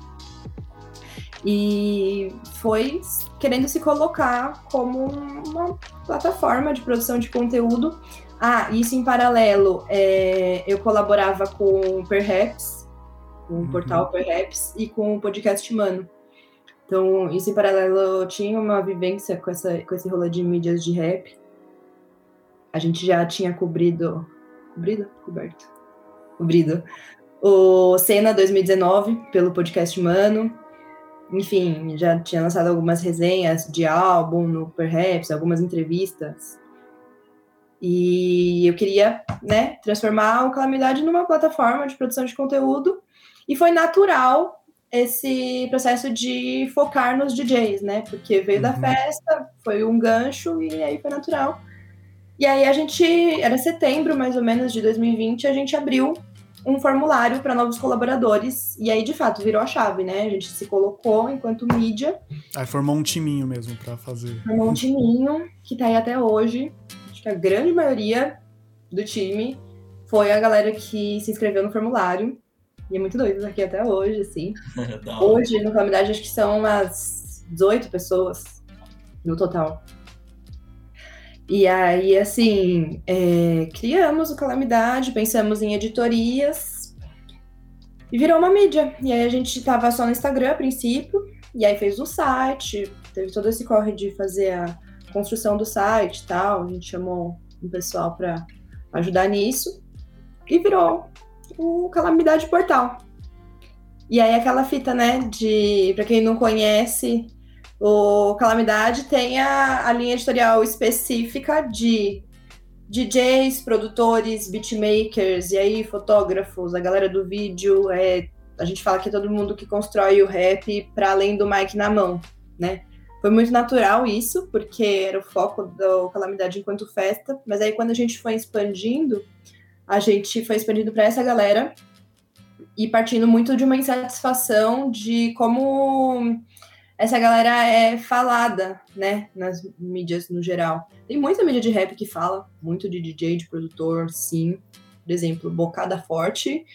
e foi querendo se colocar como uma plataforma de produção de conteúdo. Ah, isso em paralelo, é, eu colaborava com o Perhaps, com o uhum. portal Perhaps e com o podcast Mano. Então, isso em paralelo, eu tinha uma vivência com, essa, com esse rolê de mídias de rap. A gente já tinha cobrido. Cobrido? Coberto. Cobrido. O Cena 2019 pelo podcast Mano enfim, já tinha lançado algumas resenhas de álbum no Perhaps, algumas entrevistas. E eu queria, né, transformar o Calamidade numa plataforma de produção de conteúdo. E foi natural esse processo de focar nos DJs, né? Porque veio uhum. da festa, foi um gancho e aí foi natural. E aí a gente, era setembro mais ou menos de 2020, a gente abriu um formulário para novos colaboradores. E aí, de fato, virou a chave, né? A gente se colocou enquanto mídia. Aí formou um timinho mesmo para fazer. Formou um timinho que tá aí até hoje. Acho que a grande maioria do time foi a galera que se inscreveu no formulário. E é muito doido aqui até hoje, assim. hoje, no Calamidade, acho que são umas 18 pessoas no total. E aí, assim, é, criamos o Calamidade, pensamos em editorias e virou uma mídia. E aí a gente tava só no Instagram a princípio, e aí fez o site, teve todo esse corre de fazer a construção do site e tal. A gente chamou um pessoal para ajudar nisso e virou o Calamidade Portal. E aí aquela fita, né, de para quem não conhece, O Calamidade tem a, a linha editorial específica de DJs, produtores, beatmakers, e aí fotógrafos, a galera do vídeo, é, a gente fala que é todo mundo que constrói o rap para além do mic na mão, né? Foi muito natural isso, porque era o foco do Calamidade enquanto festa, mas aí quando a gente foi expandindo, a gente foi expandindo para essa galera e partindo muito de uma insatisfação de como essa galera é falada, né, nas mídias no geral. Tem muita mídia de rap que fala, muito de DJ, de produtor, sim. Por exemplo, Bocada Forte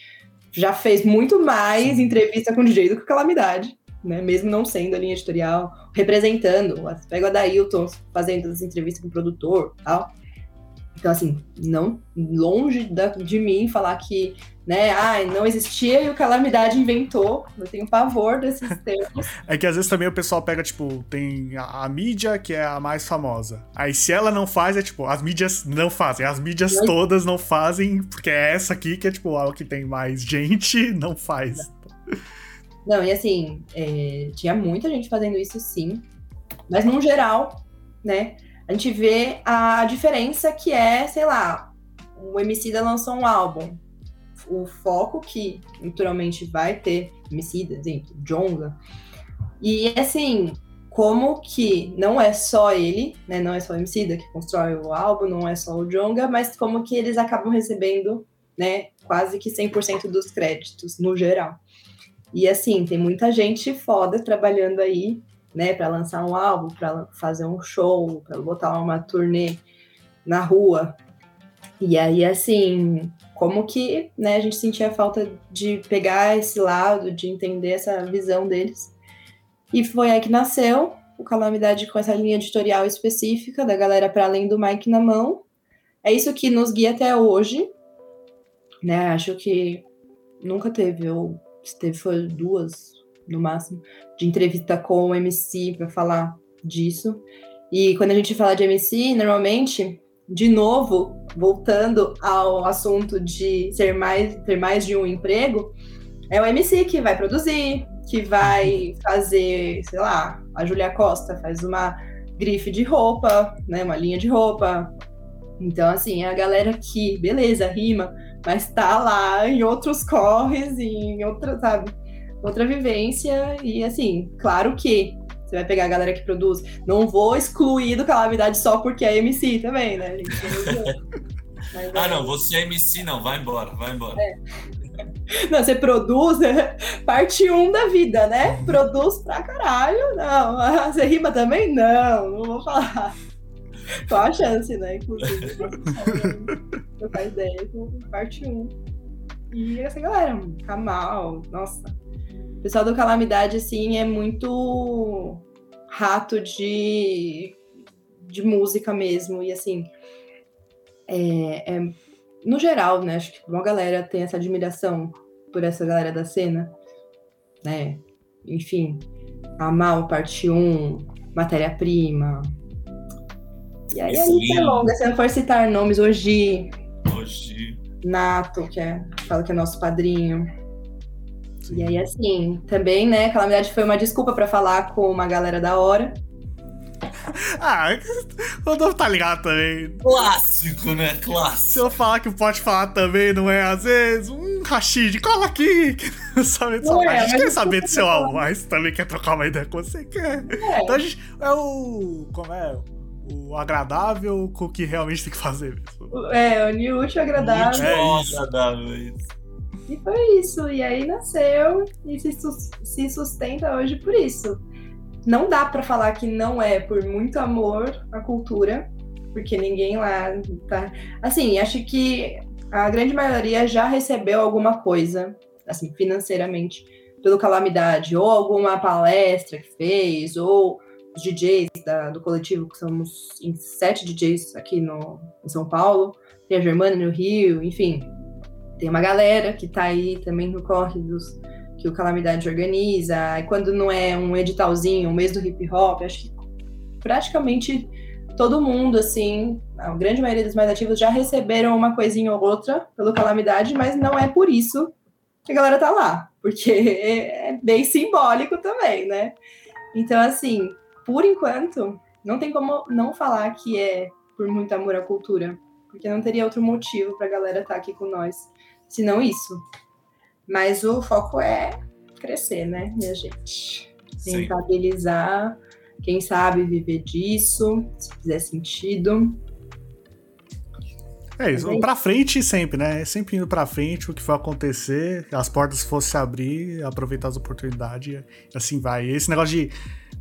já fez muito mais entrevista com DJ do que Calamidade, né, mesmo não sendo a linha editorial, representando. Pega o Adailton fazendo as entrevistas com o produtor tal. Então, assim, não longe da, de mim falar que, né, ai, não existia e o Calamidade inventou. Eu tenho pavor desses termos. é que às vezes também o pessoal pega, tipo, tem a, a, mídia que é a mais famosa. Aí se ela não faz, é tipo, as mídias não fazem. As mídias não. todas não fazem, porque é essa aqui que é, tipo, a que tem mais gente, não faz. Não, e assim, é, tinha muita gente fazendo isso sim. Mas, no geral, né? A gente vê a diferença que é, sei lá, o MC lançou um álbum. O foco que naturalmente vai ter MC, exemplo, Jonga. E assim, como que não é só ele, né? Não é só o MC que constrói o álbum, não é só o Jonga, mas como que eles acabam recebendo, né, quase que 100% dos créditos no geral. E assim, tem muita gente foda trabalhando aí né, para lançar um álbum, para fazer um show, para botar uma turnê na rua. E aí, assim, como que né, a gente sentia falta de pegar esse lado, de entender essa visão deles. E foi aí que nasceu o Calamidade com essa linha editorial específica da galera para além do Mike na mão. É isso que nos guia até hoje. Né? Acho que nunca teve, ou se teve foi duas no máximo, de entrevista com o MC para falar disso. E quando a gente fala de MC, normalmente, de novo, voltando ao assunto de ser mais, ter mais de um emprego, é o MC que vai produzir, que vai fazer, sei lá, a Julia Costa faz uma grife de roupa, né, uma linha de roupa. Então, assim, é a galera que, beleza, rima, mas tá lá em outros corres, em outras, sabe? Outra vivência. E assim, claro que você vai pegar a galera que produz. Não vou excluir do Calamidade só porque é MC também, né? Mas, ah, é... não, você é MC, não, vai embora, vai embora. É. Não, você produz, né? parte 1 um da vida, né? Produz pra caralho, não. Você rima também? Não, não vou falar. Qual a chance, né? Inclusive, trocar ideia com parte 1. Um. E essa galera, Kamal, nossa, o pessoal do Calamidade, assim, é muito rato de, de música mesmo. E, assim, é, é, no geral, né? Acho que uma galera tem essa admiração por essa galera da cena, né? Enfim, a Mal, parte 1, Matéria-Prima. E aí a lista é longa. Se eu for citar nomes, hoje. Hoje. Nato, que é, fala que é nosso padrinho. Sim. E aí, assim, também, né, Calamidade foi uma desculpa para falar com uma galera da hora. ah, o Rodolfo tá ligado também. Clássico, né? Clássico. Se eu falar que pode falar também, não é às vezes, um Rashid, cola aqui. sabe, não é, a gente quer saber do seu álbum, mas também quer trocar uma ideia com você, quer. É. Então a gente. É o. Como é? O agradável com o que realmente tem que fazer mesmo. É, o new útil agradável. É isso. agradável, isso. E foi isso. E aí nasceu e se, se sustenta hoje por isso. Não dá para falar que não é por muito amor à cultura, porque ninguém lá tá. Assim, acho que a grande maioria já recebeu alguma coisa, assim, financeiramente, pelo Calamidade, ou alguma palestra que fez, ou os DJs da, do coletivo, que somos em sete DJs aqui no, em São Paulo, tem a Germana no Rio, enfim, tem uma galera que tá aí também no corre dos que o Calamidade organiza, e quando não é um editalzinho, um mês do hip hop, acho que praticamente todo mundo, assim, a grande maioria dos mais ativos já receberam uma coisinha ou outra pelo Calamidade, mas não é por isso que a galera tá lá, porque é bem simbólico também, né? Então, assim, por enquanto, não tem como não falar que é por muito amor à cultura, porque não teria outro motivo para a galera estar tá aqui com nós, senão isso. Mas o foco é crescer, né, minha gente? Rentabilizar, quem sabe viver disso, se fizer sentido. É isso, pra frente sempre, né? Sempre indo pra frente, o que for acontecer, as portas fossem se abrir, aproveitar as oportunidades e assim vai. Esse negócio de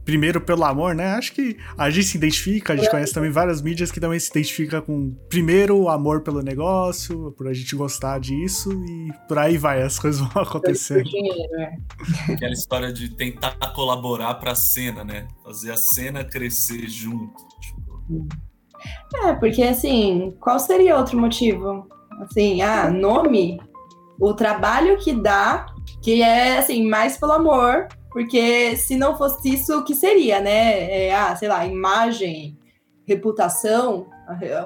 primeiro pelo amor, né? Acho que a gente se identifica, a gente é. conhece também várias mídias que também se identifica com primeiro o amor pelo negócio, por a gente gostar disso e por aí vai, as coisas vão acontecer. É. Aquela história de tentar colaborar pra cena, né? Fazer a cena crescer junto. Tipo. É, porque assim, qual seria outro motivo? Assim, ah, nome, o trabalho que dá, que é assim, mais pelo amor, porque se não fosse isso, o que seria, né? É, ah, sei lá, imagem, reputação,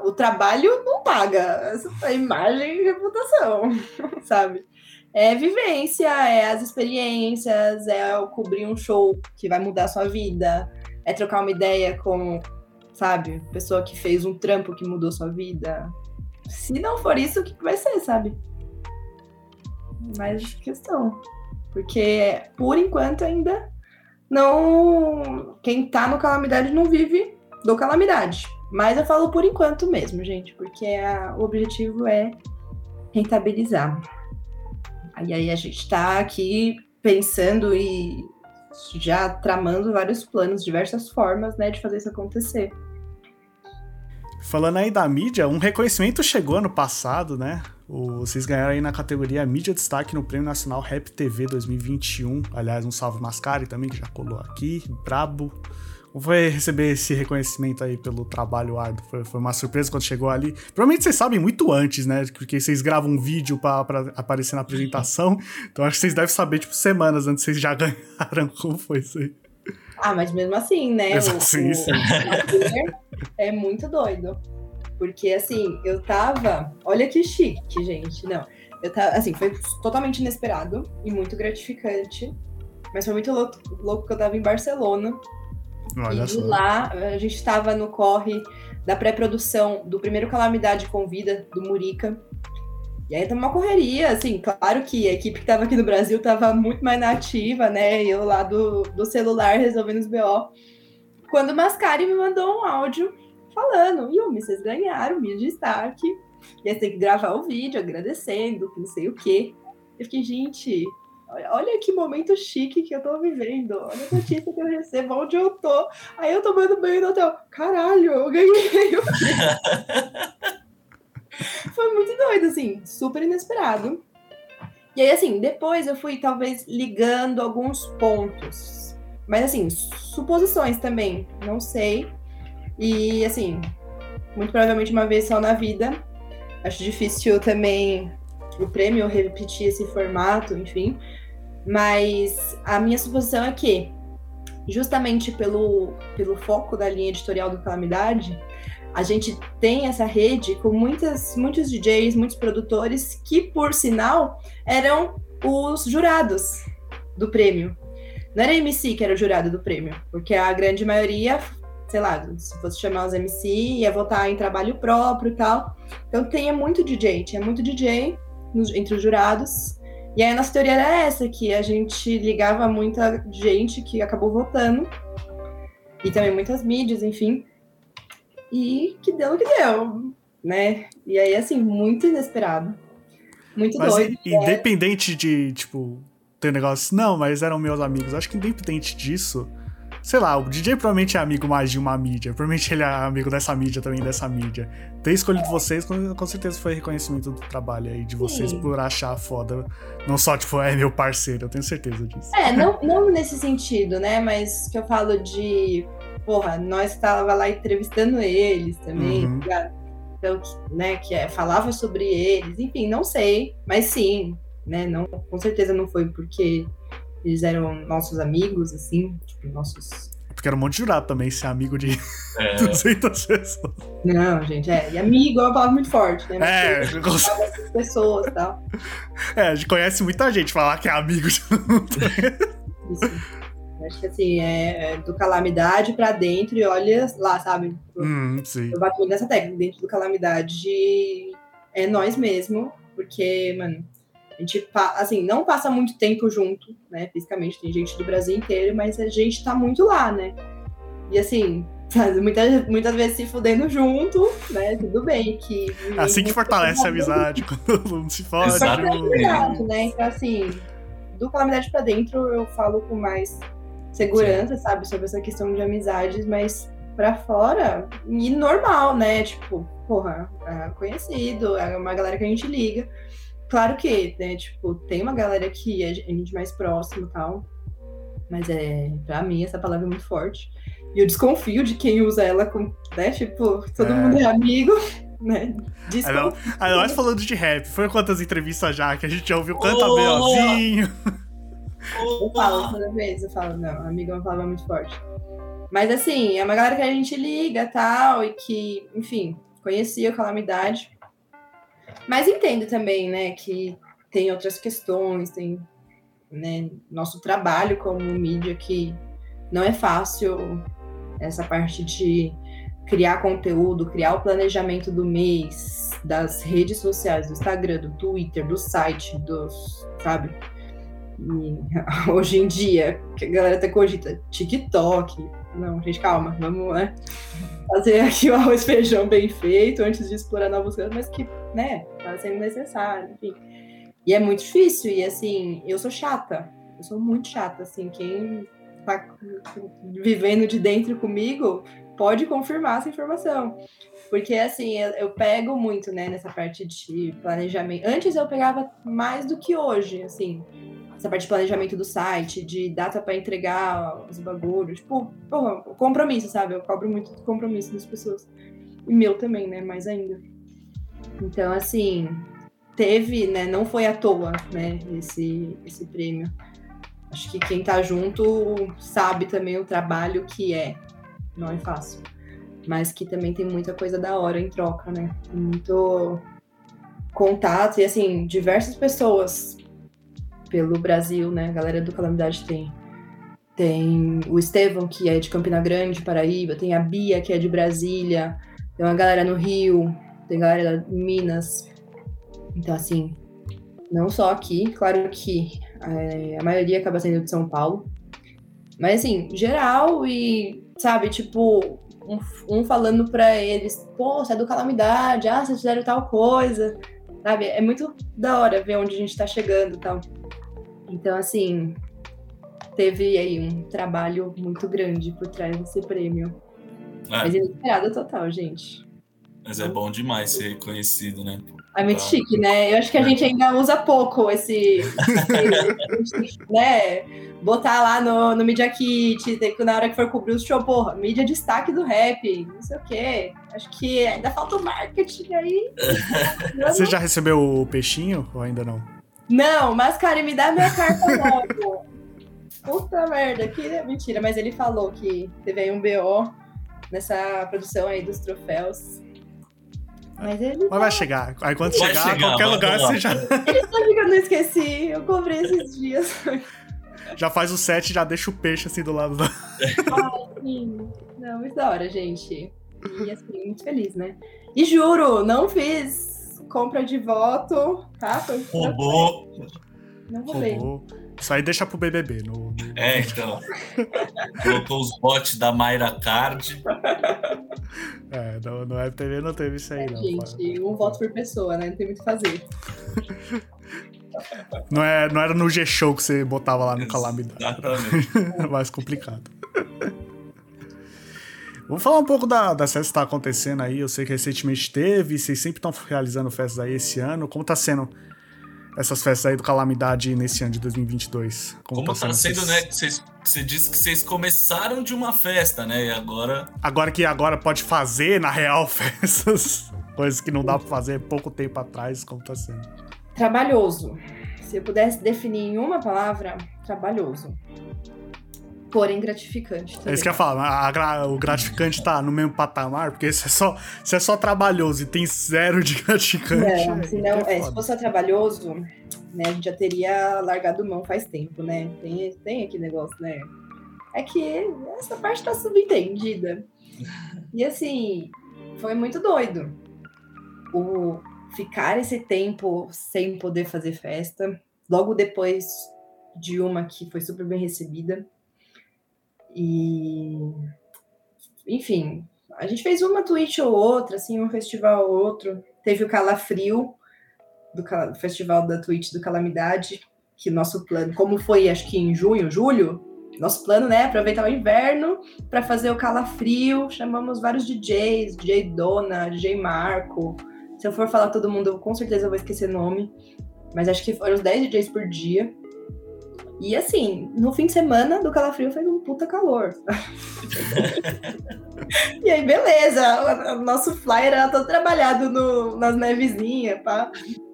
o trabalho não paga, imagem e reputação, sabe? É vivência, é as experiências, é cobrir um show que vai mudar a sua vida, é trocar uma ideia com sabe? Pessoa que fez um trampo que mudou sua vida. Se não for isso, o que vai ser, sabe? Mais questão. Porque, por enquanto, ainda não. Quem tá no calamidade não vive do calamidade. Mas eu falo por enquanto mesmo, gente, porque a, o objetivo é rentabilizar. E aí a gente tá aqui pensando e já tramando vários planos, diversas formas, né, de fazer isso acontecer. Falando aí da mídia, um reconhecimento chegou ano passado, né? O, vocês ganharam aí na categoria Mídia Destaque no Prêmio Nacional Rap TV 2021. Aliás, um salve Mascari também, que já colou aqui. Brabo. Como foi receber esse reconhecimento aí pelo trabalho árduo? Foi, foi, uma surpresa quando chegou ali. Provavelmente vocês sabem muito antes, né? Porque vocês gravam um vídeo para aparecer na apresentação. Então acho que vocês devem saber, tipo, semanas antes vocês já ganharam. Como foi isso aí? Ah, mas mesmo assim, né? O, sim, sim. é muito doido. Porque assim, eu tava. Olha que chique, gente. Não. Eu tava, assim, foi totalmente inesperado e muito gratificante. Mas foi muito louco, louco que eu tava em Barcelona. Olha e só. lá a gente tava no corre da pré-produção do primeiro Calamidade com Vida, do Murica. E aí tá uma correria, assim, claro que a equipe que tava aqui no Brasil tava muito mais nativa, né? Eu lá do, do celular resolvendo os BO. Quando o Mascari me mandou um áudio falando, Yumi, vocês ganharam de destaque. E aí tem que gravar o vídeo agradecendo, não sei o quê. Eu fiquei, gente, olha que momento chique que eu tô vivendo. Olha a notícia que eu recebo, onde eu tô. Aí eu tomando banho no hotel. Caralho, eu ganhei. Foi muito doido, assim, super inesperado. E aí, assim, depois eu fui talvez ligando alguns pontos. Mas, assim, suposições também, não sei. E, assim, muito provavelmente uma vez só na vida. Acho difícil também o prêmio repetir esse formato, enfim. Mas a minha suposição é que, justamente pelo, pelo foco da linha editorial do Calamidade, a gente tem essa rede com muitas, muitos DJs, muitos produtores que, por sinal, eram os jurados do prêmio. Não era MC que era o jurado do prêmio, porque a grande maioria, sei lá, se fosse chamar os MC, ia votar em trabalho próprio e tal. Então tinha muito DJ, tinha muito DJ entre os jurados. E aí a nossa teoria era essa, que a gente ligava muita gente que acabou votando, e também muitas mídias, enfim, e que deu o que deu, né? E aí, assim, muito inesperado. Muito mas doido. É. Independente é... de, tipo, ter negócio, não, mas eram meus amigos. Acho que independente disso, sei lá, o DJ provavelmente é amigo mais de uma mídia. Provavelmente ele é amigo dessa mídia também, dessa mídia. Ter escolhido vocês, com certeza foi reconhecimento do trabalho aí de vocês Sim. por achar foda. Não só, tipo, é meu parceiro, eu tenho certeza disso. É, não, não nesse sentido, né? Mas que eu falo de porra, nós estava lá entrevistando eles também, uhum. Tá então, né, que é, falava sobre eles, enfim, não sei, mas sim, né, não, com certeza não foi porque eles eram nossos amigos, assim, tipo, nossos... Porque era um monte de jurado também, ser amigo de é. 200 pessoas. Não, gente, é, e amigo é uma palavra muito forte, né? Mas, é, com... pessoas e tal. É, a gente conhece muita gente, falar que é amigo de... Isso. Acho que assim, é, é do calamidade pra dentro e olha lá, sabe? Hum, sim. Eu bato nessa técnica, dentro do calamidade é nós mesmo, porque, mano, a gente, assim, não passa muito tempo junto, né, fisicamente, tem gente do Brasil inteiro, mas a gente tá muito lá, né? E assim, muitas, muitas vezes se fudendo junto, né, tudo bem, que... Assim que fortalece a amizade, quando todo mundo se fode. Exatamente. o- Verdade, né? Então, assim, do calamidade pra dentro eu falo com mais segurança, sabe, sobre essa questão de amizades, mas pra fora, e normal, né? Tipo, porra, é conhecido, é uma galera que a gente liga. Claro que, né, tipo, tem uma galera que é a gente mais próximo e tal, mas é, pra mim, essa palavra é muito forte. E eu desconfio de quem usa ela com, né, tipo, todo É. mundo é amigo, né? Desconfio. aí nós falando de rap, foi quantas entrevistas já que a gente já ouviu canta Ô! Belzinho? Eu falo toda vez, eu falo, não, amiga é uma palavra muito forte. Mas assim, é uma galera que a gente liga tal, e que, enfim, conhecia a calamidade. Mas entendo também, né, que tem outras questões, tem né, nosso trabalho como mídia que não é fácil essa parte de criar conteúdo, criar o planejamento do mês, das redes sociais, do Instagram, do Twitter, do site, dos, sabe? E hoje em dia, a galera até cogita TikTok. Não, gente, calma, vamos né, fazer aqui o arroz feijão bem feito antes de explorar novos campos, mas que, né, tá sendo necessário, enfim. E é muito difícil, e assim, eu sou chata, eu sou muito chata, assim, quem tá vivendo de dentro comigo pode confirmar essa informação. Porque, assim, eu, eu pego muito, né, nessa parte de planejamento. Antes eu pegava mais do que hoje, assim essa parte de planejamento do site, de data para entregar os bagulhos, tipo, porra, compromisso, sabe? Eu cobro muito compromisso das pessoas. E meu também, né? Mais ainda. Então, assim, teve, né? Não foi à toa, né? Esse, esse prêmio. Acho que quem tá junto sabe também o trabalho que é. Não é fácil. Mas que também tem muita coisa da hora em troca, né? Muito contato e, assim, diversas pessoas pelo Brasil, né? A galera do Calamidade tem. Tem o Estevão, que é de Campina Grande, Paraíba, tem a Bia, que é de Brasília, tem uma galera no Rio, tem galera em Minas. Então, assim, não só aqui, claro que é, a maioria acaba sendo de São Paulo, mas assim, geral e, sabe, tipo, um, um falando pra eles, pô, você é do Calamidade, ah, vocês fizeram tal coisa, sabe? É muito da hora ver onde a gente tá chegando e tal. Então, assim, teve aí um trabalho muito grande por trás desse prêmio. É. Mas inesperado total, gente. Mas é bom demais ser reconhecido, né? É muito Tá. chique, né? Eu acho que a gente ainda usa pouco esse. esse, né? Botar lá no, no Media Kit, na hora que for cobrir os show, porra, mídia destaque do rap, não sei o quê. Acho que ainda falta o marketing aí. Você já recebeu o peixinho ou ainda não? Não, mas, cara, me dá minha carta logo. Puta merda, que mentira, mas ele falou que teve aí um BO nessa produção aí dos troféus. Mas ele Mas vai chegar. Aí quando Vai chegar, chegar, qualquer lugar você já, sabe que eu não esqueci, eu cobrei esses dias. já faz o set e já deixa o peixe assim do lado da. Sim. Não, muito da hora, gente. E assim, muito feliz, né? E juro, não fiz compra de voto, tá? Foi Roubou. Não roubei. Roubou. Isso aí deixa pro BBB. No, no- É, então. Colocou os bots da Mayra Card. É, no, no FTV não teve isso aí, não. Gente, um voto por pessoa, né? Não tem muito o que fazer. Não, é, não era no G-Show que você botava lá no Calamidade. Exatamente. É mais complicado. Vamos falar um pouco da, das festas que tá acontecendo aí. Eu sei que recentemente teve, vocês sempre estão realizando festas aí esse ano. Como tá sendo essas festas aí do Calamidade nesse ano de 2022? Como tá essas- sendo, né? que Vocês, você disse que vocês começaram de uma festa, né? E agora. Agora que agora pode fazer, na real, festas. Coisas que não dá pra fazer pouco tempo atrás, como tá sendo. Trabalhoso. Se eu pudesse definir em uma palavra, trabalhoso. Porém gratificante. É isso que eu ia falar, a o gratificante tá no mesmo patamar, porque se é só, se é só trabalhoso e tem zero de gratificante. Não, se, não, é é, se fosse só trabalhoso, né, a gente já teria largado mão faz tempo, né? Tem, tem aquele negócio, né? É que essa parte tá subentendida. E assim, foi muito doido. O ficar esse tempo sem poder fazer festa, logo depois de uma que foi super bem recebida. E enfim, a gente fez uma tweet ou outra, assim, um festival ou outro. Teve o Calafrio, do Festival da Twitch do Calamidade, que nosso plano, como foi, acho que em junho, julho, nosso plano, né, aproveitar o inverno para fazer o calafrio. Chamamos vários DJs, DJ Dona, DJ Marco. Se eu for falar todo mundo, com certeza eu vou esquecer nome. Mas acho que foram uns 10 DJs por dia. E assim, no fim de semana do calafrio fez um puta calor. e aí, beleza. O nosso flyer era todo trabalhado no, nas nevezinhas, pá.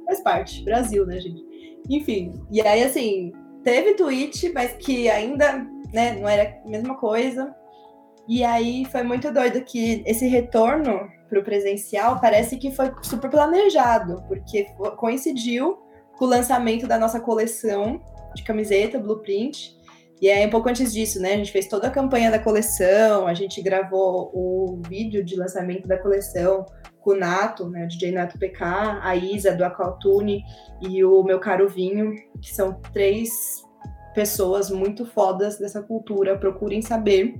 Faz parte. Brasil, né, gente? Enfim. E aí, assim, teve tweet, mas que ainda, né, não era a mesma coisa. E aí foi muito doido que esse retorno pro presencial parece que foi super planejado, porque coincidiu com o lançamento da nossa coleção de camiseta, Blueprint. E aí, um pouco antes disso, né? A gente fez toda a campanha da coleção, a gente gravou o vídeo de lançamento da coleção com o Nato, né? O DJ Nato PK, a Isa do Acaltune e o meu caro Vinho, que são três pessoas muito fodas dessa cultura. Procurem saber.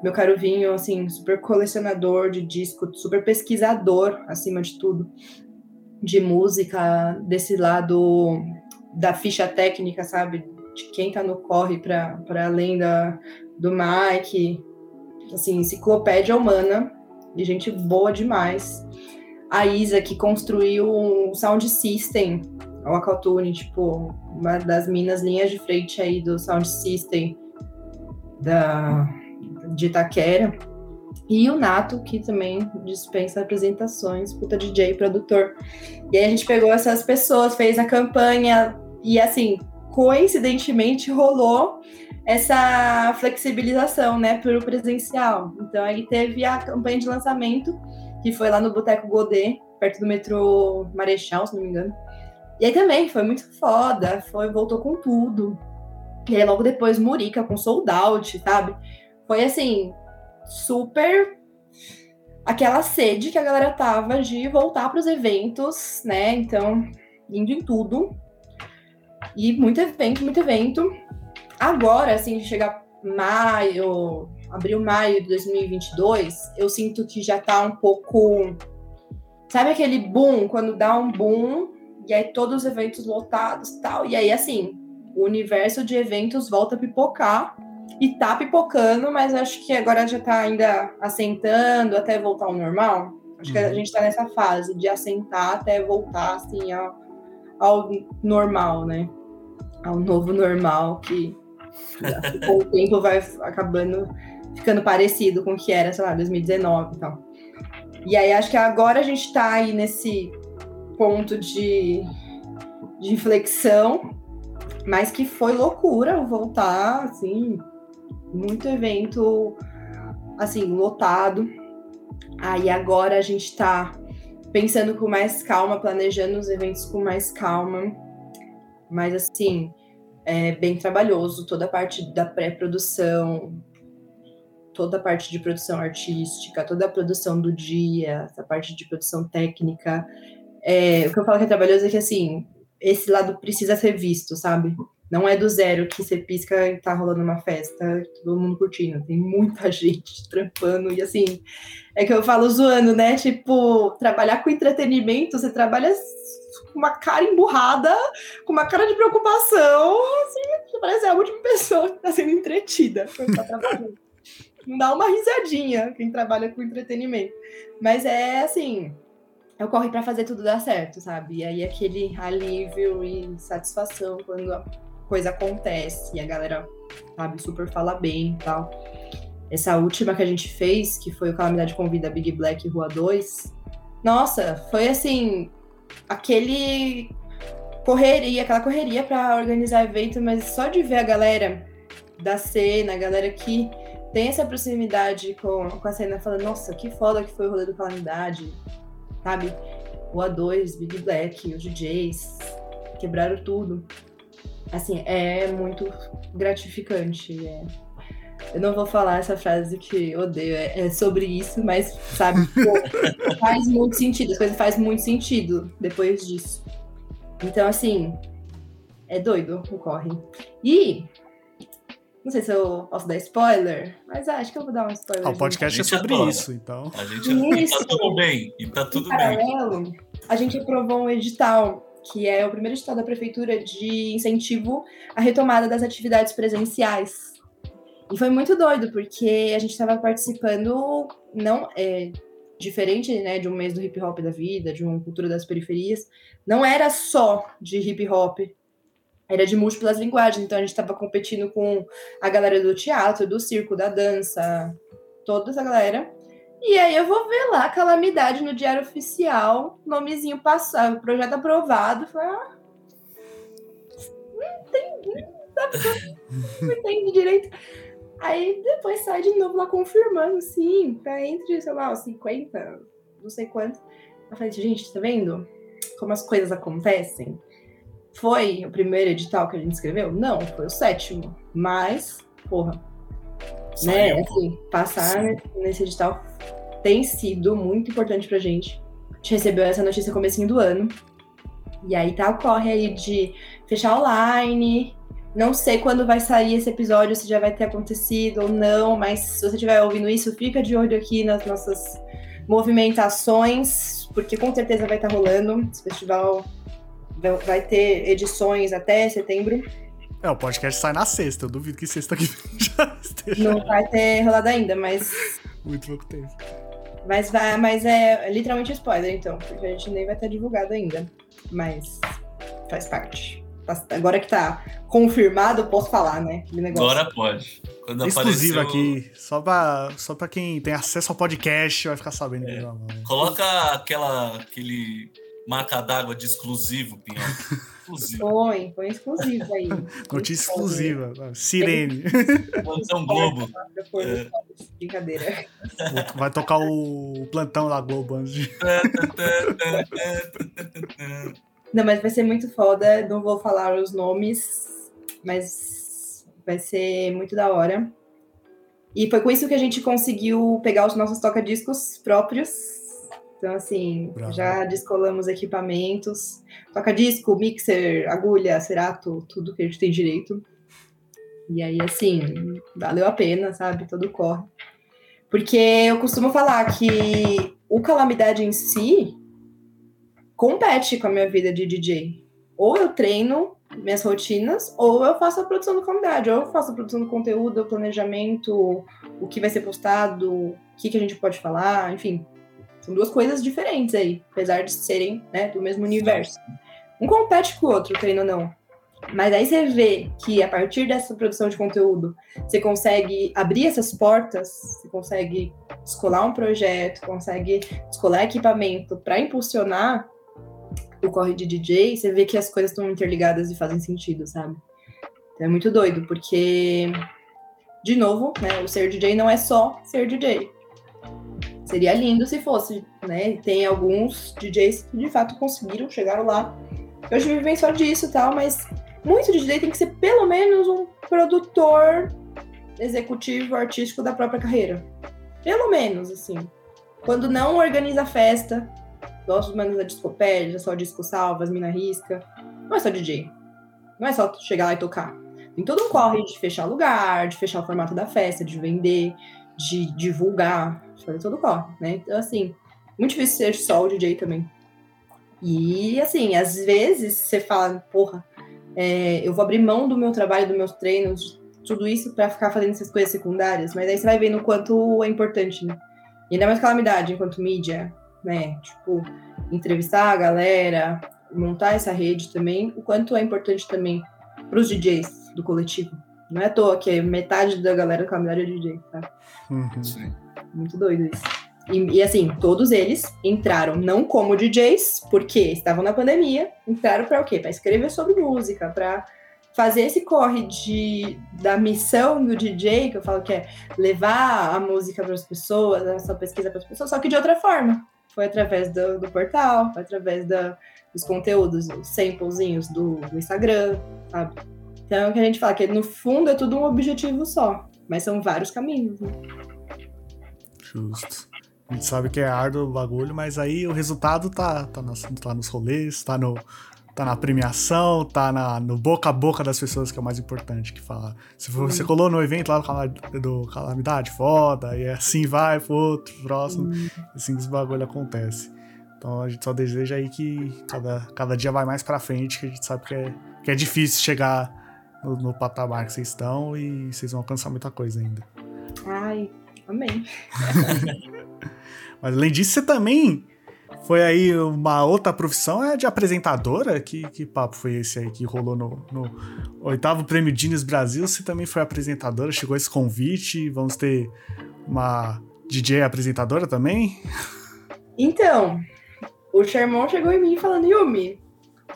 Meu caro Vinho, assim, super colecionador de disco, super pesquisador, acima de tudo, de música, desse lado da ficha técnica, sabe? De quem tá no corre para além da, do Mike. Assim, enciclopédia humana e gente boa demais. A Isa, que construiu um sound system, o Acaltune, tipo, uma das minas linhas de frente aí do sound system da, de Itaquera. E o Nato, que também dispensa apresentações, puta DJ, produtor. E aí a gente pegou essas pessoas, fez a campanha e assim, coincidentemente rolou essa flexibilização, né, para o presencial. Então aí teve a campanha de lançamento, que foi lá no Boteco Godet, perto do metrô Marechal, se não me engano. E aí também foi muito foda, foi voltou com tudo. E aí logo depois Murica com sold out, sabe? Foi assim, super aquela sede que a galera tava de voltar para os eventos, né? Então, indo em tudo. E muito evento, muito evento. Agora, assim, chegar maio, abril, maio de 2022, eu sinto que já tá um pouco. Sabe aquele boom, quando dá um boom, e aí todos os eventos lotados tal. E aí, assim, o universo de eventos volta a pipocar e tá pipocando, mas acho que agora já tá ainda assentando até voltar ao normal. Acho que a uhum. gente tá nessa fase de assentar até voltar assim ao, ao normal, né? Ao novo normal que com o tempo vai acabando ficando parecido com o que era, sei lá, 2019 e tal. E aí acho que agora a gente tá aí nesse ponto de, de inflexão, mas que foi loucura voltar, assim, muito evento assim, lotado. Aí agora a gente tá pensando com mais calma, planejando os eventos com mais calma. Mas assim, é bem trabalhoso, toda a parte da pré-produção, toda a parte de produção artística, toda a produção do dia, essa parte de produção técnica. É, o que eu falo que é trabalhoso é que assim, esse lado precisa ser visto, sabe? Não é do zero que você pisca e tá rolando uma festa, todo mundo curtindo. Tem muita gente trampando. E assim, é que eu falo zoando, né? Tipo, trabalhar com entretenimento, você trabalha com uma cara emburrada, com uma cara de preocupação. Assim, você parece a última pessoa que tá sendo entretida tá trabalhando. Não dá uma risadinha quem trabalha com entretenimento. Mas é assim, eu corro para fazer tudo dar certo, sabe? E aí aquele alívio e satisfação quando coisa acontece e a galera, sabe, super fala bem e tal. Essa última que a gente fez, que foi o Calamidade Convida Big Black Rua 2, nossa, foi assim, aquele correria, aquela correria para organizar evento, mas só de ver a galera da cena, a galera que tem essa proximidade com, com a cena, falando, nossa, que foda que foi o rolê do Calamidade, sabe? O A2, Big Black, os DJs, quebraram tudo assim, é muito gratificante. É, Eu não vou falar essa frase que eu odeio, é, é sobre isso, mas, sabe, pô, faz muito sentido, as coisas fazem muito sentido depois disso. Então, assim, é doido o corre. E, não sei se eu posso dar spoiler, mas acho que eu vou dar um spoiler. Ah, o podcast é sobre adora. isso, então. A gente e Isso. tá tudo bem. E tá tudo em bem. paralelo, a gente aprovou um edital, que é o primeiro edital da prefeitura de incentivo à retomada das atividades presenciais. E foi muito doido, porque a gente estava participando, não é diferente né, de um mês do hip hop da vida, de uma cultura das periferias, não era só de hip hop, era de múltiplas linguagens. Então a gente estava competindo com a galera do teatro, do circo, da dança, toda essa galera. E aí eu vou ver lá, calamidade no Diário Oficial, nomezinho passado, projeto aprovado. Falei, ah, não entendi, não entendi direito. Aí depois sai de novo lá confirmando, sim, tá entre, sei lá, os 50, não sei quantos. Eu falei, gente, tá vendo como as coisas acontecem? Foi o primeiro edital que a gente escreveu? Não, foi o sétimo. Mas, porra, Saiu, pô. assim, passar Sim. nesse edital tem sido muito importante pra gente. A gente recebeu essa notícia no comecinho do ano. E aí tá o corre aí de fechar online. Não sei quando vai sair esse episódio, se já vai ter acontecido ou não, mas se você estiver ouvindo isso, fica de olho aqui nas nossas movimentações, porque com certeza vai estar rolando. Esse festival vai ter edições até setembro. É, o podcast sai na sexta. Eu duvido que sexta que vem já esteja Não vai ter rolado ainda, mas muito pouco tempo. Mas, vai, mas é literalmente spoiler, então, porque a gente nem vai ter divulgado ainda. Mas faz parte. Agora que tá confirmado, eu posso falar, né? Agora pode. Quando Exclusivo apareceu- aqui, só pra, só pra quem tem acesso ao podcast vai ficar sabendo. não, não. Coloca aquela, aquele marca d'água de exclusivo, Pinhão. Exclusivo. Põe, põe exclusivo aí. Notícia exclusiva. Sirene. Plantão Globo. Stories. Brincadeira. Vai tocar o plantão da Globo antes de. Não, mas vai ser muito foda. Não vou falar os nomes, mas vai ser muito da hora. E foi com isso que a gente conseguiu pegar os nossos toca-discos próprios. Então, assim, Bravo. já descolamos equipamentos. Toca-disco, mixer, agulha, cerato, tudo que a gente tem direito. E aí, assim, valeu a pena, sabe? Todo corre. Porque eu costumo falar que o Calamidade em si compete com a minha vida de DJ. Ou eu treino minhas rotinas, ou eu faço a produção do Calamidade, ou eu faço a produção do conteúdo, o planejamento, o que vai ser postado, o que, que a gente pode falar, enfim. São duas coisas diferentes aí, apesar de serem né, do mesmo universo. Um compete com o outro, querendo ou não. Mas aí você vê que a partir dessa produção de conteúdo, você consegue abrir essas portas, você consegue descolar um projeto, consegue descolar equipamento para impulsionar o corre de DJ, você vê que as coisas estão interligadas e fazem sentido, sabe? Então é muito doido, porque, de novo, né, o ser DJ não é só ser DJ. Seria lindo se fosse, né? Tem alguns DJs que de fato conseguiram, chegaram lá. Hoje vivem só disso e tal, mas muito DJ tem que ser pelo menos um produtor executivo artístico da própria carreira. Pelo menos, assim. Quando não organiza festa, gosto dos manos da discopédia, só disco salva, as mina risca. Não é só DJ. Não é só chegar lá e tocar. Tem todo um corre de fechar lugar, de fechar o formato da festa, de vender, de divulgar, fazer todo o corre, né? Então, assim, muito difícil ser só o DJ também. E, assim, às vezes você fala, porra, é, eu vou abrir mão do meu trabalho, dos meus treinos, tudo isso pra ficar fazendo essas coisas secundárias, mas aí você vai vendo o quanto é importante, né? E ainda mais calamidade enquanto mídia, né? Tipo, entrevistar a galera, montar essa rede também, o quanto é importante também pros DJs do coletivo. Não é à toa que metade da galera da calamidade é DJ, tá? Uhum. Sim. Muito doido isso. E, e, assim, todos eles entraram não como DJs, porque estavam na pandemia, entraram para o quê? Para escrever sobre música, para fazer esse corre de, da missão do DJ, que eu falo que é levar a música para as pessoas, essa pesquisa para as pessoas, só que de outra forma. Foi através do, do portal, foi através da, dos conteúdos, os samplezinhos do, do Instagram, sabe? Então, é o que a gente fala, que no fundo é tudo um objetivo só. Mas são vários caminhos, né? Justo. A gente sabe que é árduo o bagulho, mas aí o resultado tá, tá, nas, tá nos rolês, tá, no, tá na premiação, tá na, no boca a boca das pessoas, que é o mais importante que fala. Se você colou no evento lá do, do Calamidade, foda, e assim vai pro outro, próximo, assim que esse bagulho acontece. Então a gente só deseja aí que cada, cada dia vai mais pra frente, que a gente sabe que é, que é difícil chegar no, no patamar que vocês estão e vocês vão alcançar muita coisa ainda. Ai, amém. Mas além disso, você também foi aí uma outra profissão é de apresentadora? Que, que papo foi esse aí que rolou no, no oitavo Prêmio Guinness Brasil? Você também foi apresentadora, chegou esse convite, vamos ter uma DJ apresentadora também? Então, o Sherman chegou em mim falando, Yumi,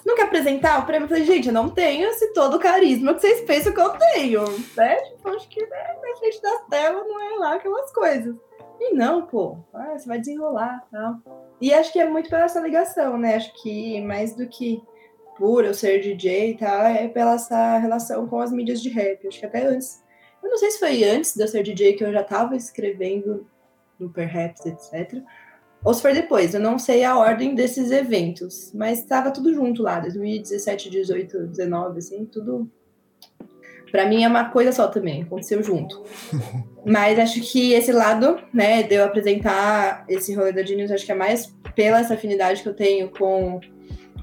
não quer apresentar o prêmio? Eu falei, gente, eu não tenho esse todo carisma que vocês pensam que eu tenho, né? Tipo, acho que né, na frente das telas não é lá aquelas coisas. E não, pô, ah, você vai desenrolar tal. E acho que é muito pela essa ligação, né? Acho que mais do que por eu ser DJ e tal, é pela essa relação com as mídias de rap. Acho que até antes. Eu não sei se foi antes de eu ser DJ que eu já tava escrevendo no Perhaps, etc. Ou se foi depois, eu não sei a ordem desses eventos, mas estava tudo junto lá, 2017, 18, 19, assim, tudo. Pra mim é uma coisa só também, aconteceu junto. mas acho que esse lado, né, de eu apresentar esse rolê da Genius, acho que é mais pela essa afinidade que eu tenho com,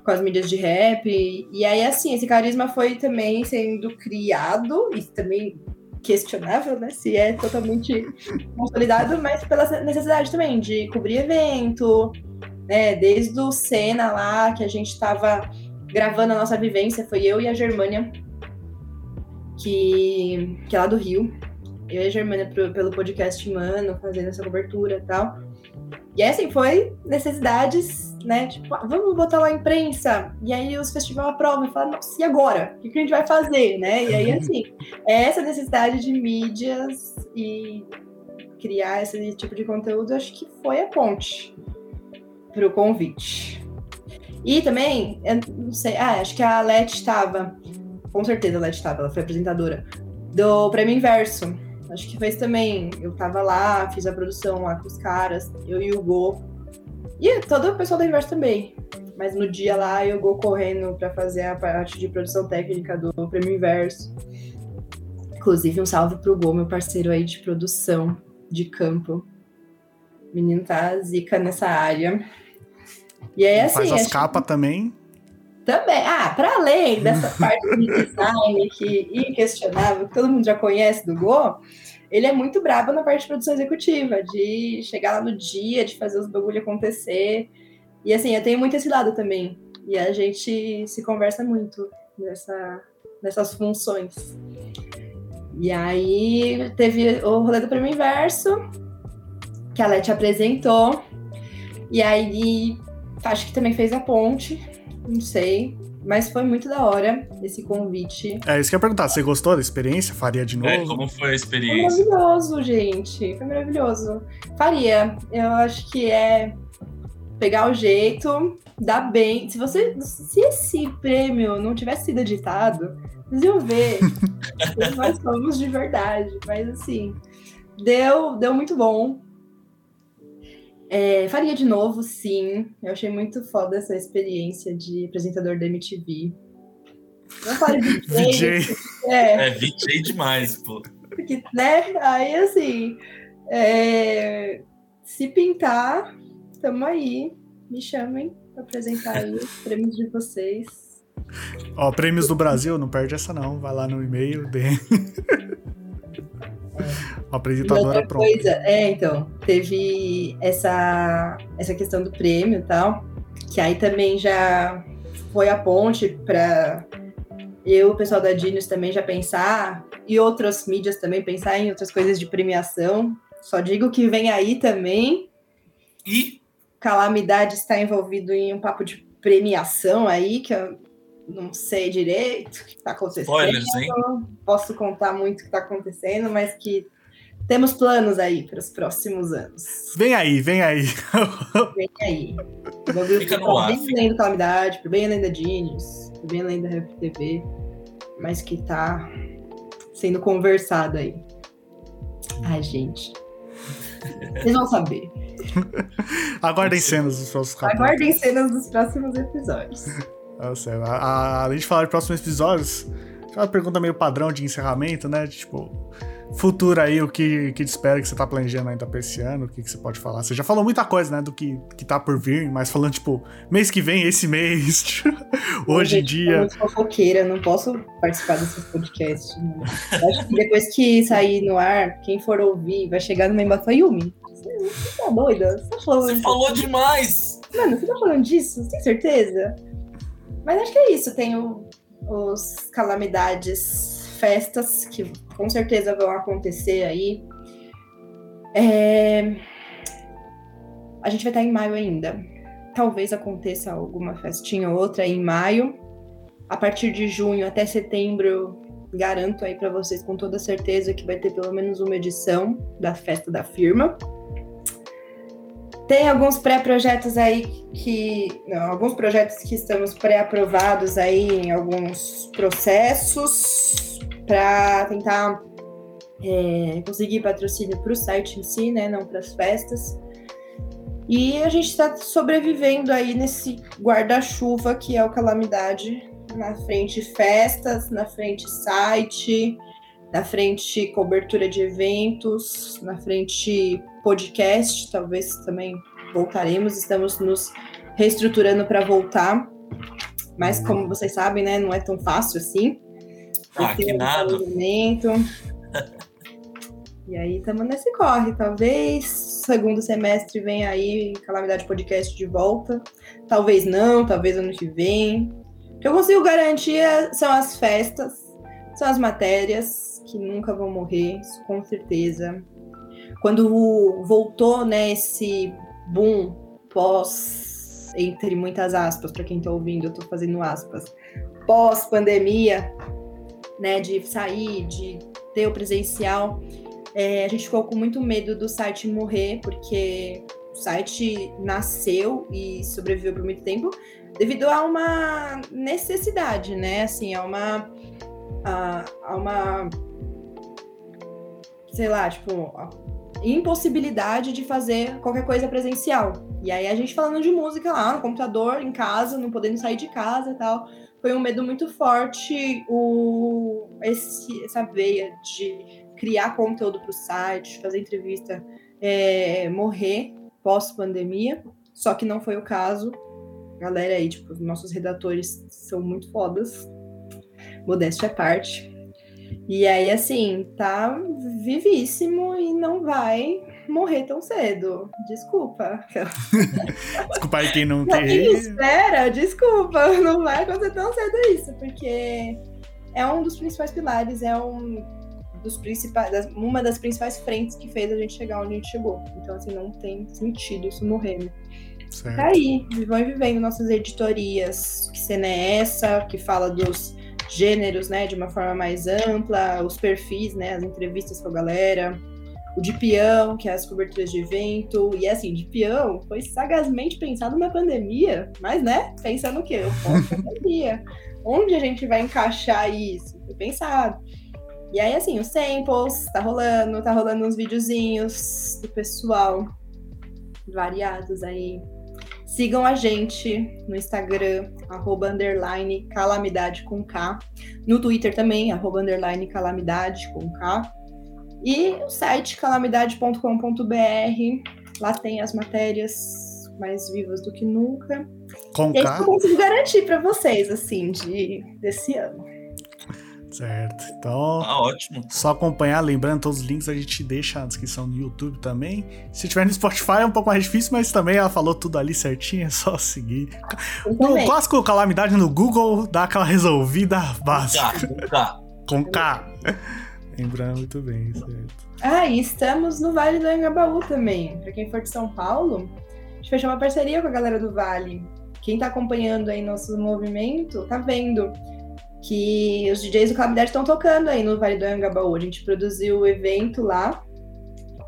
com as mídias de rap. E, e aí, assim, esse carisma foi também sendo criado, e também questionável, né? Se é totalmente consolidado, mas pela necessidade também de cobrir evento, né? Desde o Cena lá, que a gente estava gravando a nossa vivência, foi eu e a Germânia, que, que é lá do Rio. Eu e a Germânia pro, pelo podcast Mano, fazendo essa cobertura e tal. E assim, foi necessidades, né? Tipo, ah, vamos botar lá imprensa. E aí os festivais aprovam e falam, nossa, e agora? O que, a gente vai fazer, né? E aí, assim, é essa necessidade de mídias e criar esse tipo de conteúdo, acho que foi a ponte para o convite. E também, não sei, ah, acho que a Leti estava, com certeza a Leti estava, ela foi apresentadora, do Prêmio Inverso. Acho que fez também. Eu tava lá, fiz a produção lá com os caras, eu e o Go. E todo o pessoal da Inverso também. Mas no dia lá, eu Go correndo para fazer a parte de produção técnica do Prêmio Inverso. Inclusive, um salve pro Go, meu parceiro aí de produção de campo. O menino tá zica nessa área. E aí, assim. Faz as capas também. também. Ah, para além dessa parte de design que inquestionável, que todo mundo já conhece do Go, ele é muito brabo na parte de produção executiva, de chegar lá no dia, de fazer os bagulho acontecer. E assim, eu tenho muito esse lado também. E a gente se conversa muito nessa, nessas funções. E aí teve o rolê do prêmio inverso, que a Leti apresentou. E aí acho que também fez a ponte não sei. Mas foi muito da hora esse convite. É isso que eu ia perguntar. Você gostou da experiência? Faria de novo? É, como foi a Foi experiência? maravilhoso, gente. Foi maravilhoso. Faria. Eu acho que é pegar o jeito, dar bem. Se você. Se esse prêmio não tivesse sido editado, vocês iam ver. nós somos de verdade. Mas assim, deu, deu muito bom. É, faria de novo, sim. Eu achei muito foda essa experiência de apresentador da MTV. Não fale de VJ. É, É, VJ demais, pô. porque, né? Aí, assim, é, se pintar, tamo aí. Me chamem pra apresentar aí os prêmios de vocês. Ó, prêmios do Brasil, não perde essa não. Vai lá no e-mail, dê. E A apresentadora outra pronta. coisa, é, então, teve essa, essa questão do prêmio e tal, que aí também já foi a ponte para eu, o pessoal da Genius também já pensar, e outras mídias também pensar em outras coisas de premiação. Só digo que vem aí também. E Calamidade está envolvido em um papo de premiação aí, que eu não sei direito o que está acontecendo. spoilers, hein? Posso contar muito o que está acontecendo, mas que temos planos aí para os próximos anos. Vem aí, vem aí. Vem aí. Bagulho Fica no tá ar, bem além do Calamidade, bem além da Genius, por bem além da Rap TV, mas que tá sendo conversado aí. Ai, gente. Vocês vão saber. Aguardem cenas dos próximos capítulos. Aguardem cenas dos próximos episódios. Nossa, a- a- além de falar de próximos episódios, aquela pergunta meio padrão de encerramento, né? Tipo, futuro aí, o que, que te espera que você tá planejando ainda pra esse ano, o que, que você pode falar? Você já falou muita coisa, né, do que, que tá por vir, mas falando, tipo, mês que vem, esse mês, hoje em dia. Eu sou fofoqueira, não posso participar desses podcasts. né? Acho que depois que sair no ar, quem for ouvir vai chegar no meio e Yumi, você você tá doida? Você tá falando Você falou demais! Mano, você tá falando disso? Você tem certeza? Mas acho que é isso. Tem o- os calamidades, festas que com certeza vão acontecer aí. É, A gente vai estar em maio ainda. Talvez aconteça alguma festinha ou outra em maio. A partir de junho até setembro, garanto aí para vocês com toda certeza que vai ter pelo menos uma edição da festa da firma. Tem alguns pré-projetos aí que. Não, alguns projetos que estamos pré-aprovados aí em alguns processos para tentar é, conseguir patrocínio para o site em si, né? Não para as festas. E a gente está sobrevivendo aí nesse guarda-chuva que é o Calamidade. Na frente festas, na frente site, na frente cobertura de eventos, na frente podcast, talvez também voltaremos, estamos nos reestruturando para voltar. Mas como vocês sabem, né, não é tão fácil assim. Ah, que um nada. E aí estamos nesse corre. Talvez segundo semestre vem aí Calamidade Podcast de volta. Talvez não, talvez ano que vem. O que eu consigo garantir é- são as festas, são as matérias que nunca vão morrer, com certeza. Quando voltou, né, esse boom pós, entre muitas aspas, para quem tá ouvindo, eu tô fazendo aspas, pós-pandemia, né, de sair, de ter o presencial, é, a gente ficou com muito medo do site morrer, porque o site nasceu e sobreviveu por muito tempo devido a uma necessidade, né? Assim, a uma. A, a uma. Sei lá, tipo. impossibilidade de fazer qualquer coisa presencial. E aí a gente falando de música lá no computador, em casa, não podendo sair de casa e tal. Foi um medo muito forte o, esse, essa veia de criar conteúdo para o site, fazer entrevista, é, morrer pós-pandemia. Só que não foi o caso galera aí, tipo, os nossos redatores são muito fodas. Modéstia à parte. E aí, assim, tá vivíssimo e não vai morrer tão cedo. Desculpa. Desculpa aí quem não Pra quem espera, desculpa, não vai acontecer tão cedo isso, porque é um dos principais pilares, é um dos principais, das- uma das principais frentes que fez a gente chegar onde a gente chegou. Então, assim, não tem sentido isso morrer, né? Tá Certo. aí, vão vivendo nossas editorias. Que cena é essa? Que fala dos gêneros, né, de uma forma mais ampla, os perfis, né, as entrevistas com a galera. O de peão, que é as coberturas de evento. E assim, de peão foi sagazmente pensado na pandemia, mas, né, pensando o quê? O pós-pandemia. Onde a gente vai encaixar isso? Foi pensado. E aí, assim, os samples, tá rolando, tá rolando uns videozinhos do pessoal variados aí. Sigam a gente no Instagram, arroba underline calamidade com K. No Twitter também, arroba underline calamidade com K. E o site calamidade.com.br. Lá tem as matérias mais vivas do que nunca. Com E é isso que K. eu consigo garantir para vocês, assim, de, desse ano. Certo. Então, Ah, ótimo. só acompanhar, lembrando, todos os links a gente deixa na descrição do YouTube também. Se tiver no Spotify é um pouco mais difícil, mas também ela falou tudo ali certinho, é só seguir. No também. clássico Calamidade no Google, dá aquela resolvida básica. Tá, tá. Com K. Lembrando muito bem, certo. Ah, e estamos no Vale do Anhangabaú também. Para quem for de São Paulo, a gente fechou uma parceria com a galera do Vale. Quem tá acompanhando aí nosso movimento, tá vendo que os DJs do Calamidade estão tocando aí no Vale do Anhangabaú. A gente produziu o evento lá.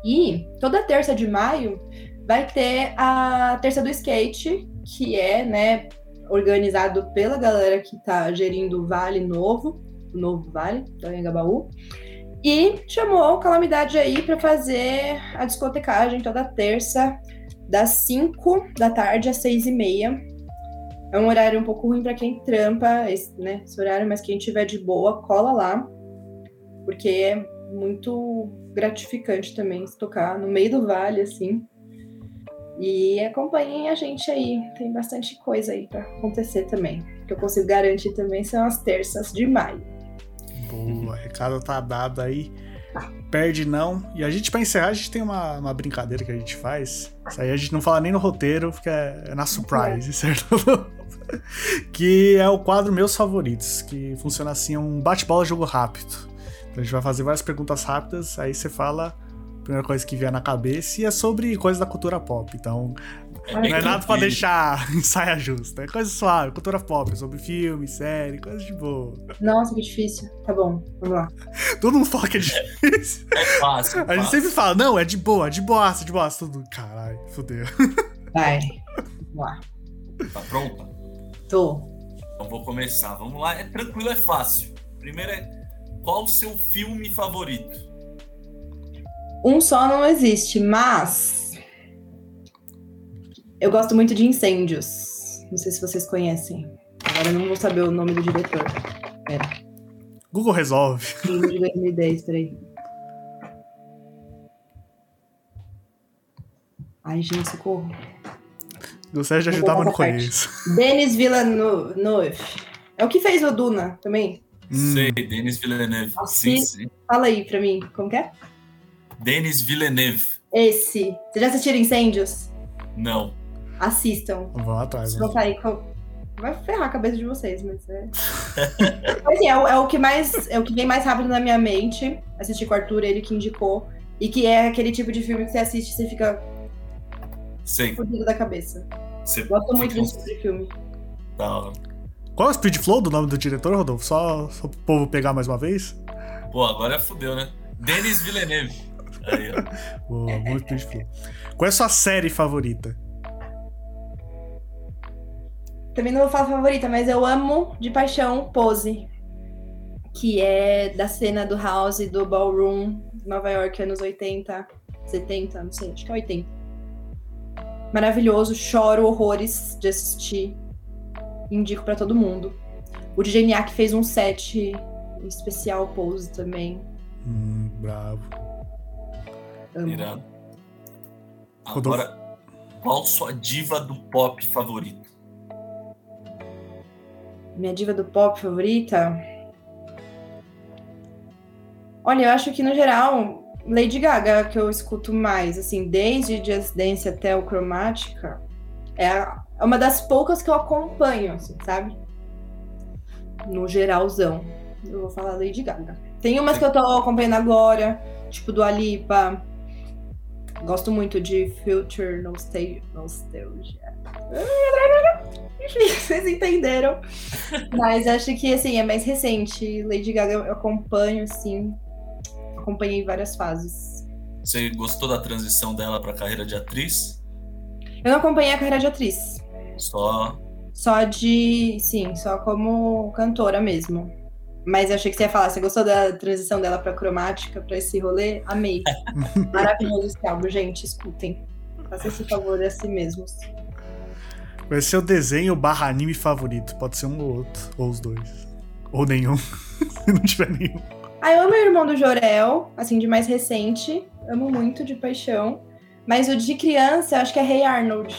E toda terça de maio vai ter a Terça do Skate, que é, né, organizado pela galera que tá gerindo o Vale Novo, o novo Vale do Anhangabaú. E chamou Calamidade aí para fazer a discotecagem toda terça, das 5 da tarde às 6 e meia. É um horário um pouco ruim para quem trampa, esse, né? Esse horário, mas quem tiver de boa, cola lá. Porque é muito gratificante também se tocar no meio do vale, assim. E acompanhem a gente aí, tem bastante coisa aí para acontecer também. O que eu consigo garantir também são as terças de maio. Boa, recado tá dado aí. Perde não. E a gente, pra encerrar, a gente tem uma, uma brincadeira que a gente faz. Isso aí a gente não fala nem no roteiro, fica é na surprise, certo? que é o quadro Meus Favoritos, que funciona assim, é um bate-bola jogo rápido. Então a gente vai fazer várias perguntas rápidas, aí você fala a primeira coisa que vier na cabeça e é sobre coisas da cultura pop. Então, É não é nada pra deixar em saia justa. É coisa suave, cultura pop, sobre filme, série, coisa de boa. Nossa, que difícil. Tá bom, vamos lá. Todo mundo fala que é difícil. É fácil. A gente fácil. sempre fala, não, é de boa, é de boaça, de boaça. Tudo, caralho, fudeu. Vai. Vamos lá. Tá pronta? Tô. Então vou começar. Vamos lá. É tranquilo, é fácil. Primeiro é qual o seu filme favorito? Um só não existe, mas. Eu gosto muito de incêndios. Não sei se vocês conhecem. Agora eu não vou saber o nome do diretor. Pera. Google resolve. Filme de 2010, peraí. Ai, gente, socorro. Gostaria de Vou ajudar, mas não conheço. Denis Villeneuve. É o que fez o Duna também? Hum. Sei, Denis Villeneuve. Sim, sim. Fala aí pra mim, como que é? Denis Villeneuve. Esse. Vocês já assistiram Incêndios? Não. Assistam. Vamos atrás. Né? não sair, co- vai ferrar a cabeça de vocês, mas é. Mas, assim, é, o, é o que mais. É o que vem mais rápido na minha mente. Assistir com o Arthur, ele que indicou. E que é aquele tipo de filme que você assiste e você fica Sei. fudido da cabeça. Você Gosto muito desse tipo de filme. Da hora. Qual é o speed flow do nome do diretor, Rodolfo? Só, só pro povo pegar mais uma vez? Pô, agora fudeu, né? Denis Villeneuve. Aí, ó. Boa, bom speed flow. Qual é a sua série favorita? Também não vou falar favorita, mas eu amo de paixão Pose. Que é da cena do House e do Ballroom, Nova York, anos 80, 70, não sei, acho que é 80. Maravilhoso, choro horrores de assistir. Indico pra todo mundo. O DJ Niak fez um set especial Pose também. Hum, bravo. Amo. Irado. Rodolfo. Agora, qual sua diva do pop favorito? Minha diva do pop favorita? Olha, eu acho que no geral, Lady Gaga que eu escuto mais, assim, desde Just Dance até o Chromatica, é é uma das poucas que eu acompanho, assim, sabe? No geralzão. Eu vou falar Lady Gaga. Tem umas que eu tô acompanhando agora, tipo do Alipa. Gosto muito de Future Nostalgia. Nostalgia. Enfim, vocês entenderam. Mas acho que, assim, é mais recente. Lady Gaga eu acompanho, assim. Acompanhei várias fases. Você gostou da transição dela pra carreira de atriz? Eu não acompanhei a carreira de atriz. Só. Só de. Sim, só como cantora mesmo. Mas eu achei que você ia falar. Você gostou da transição dela pra cromática, pra esse rolê? Amei. Maravilhoso esse álbum, gente. Escutem. Faça esse favor a si mesmos. Qual é o seu desenho barra anime favorito? Pode ser um ou outro, ou os dois. Ou nenhum, se não tiver nenhum. Ah, eu amo o irmão do Jorel, assim, de mais recente. Amo muito de paixão. Mas o de criança, eu acho que é Rei Arnold.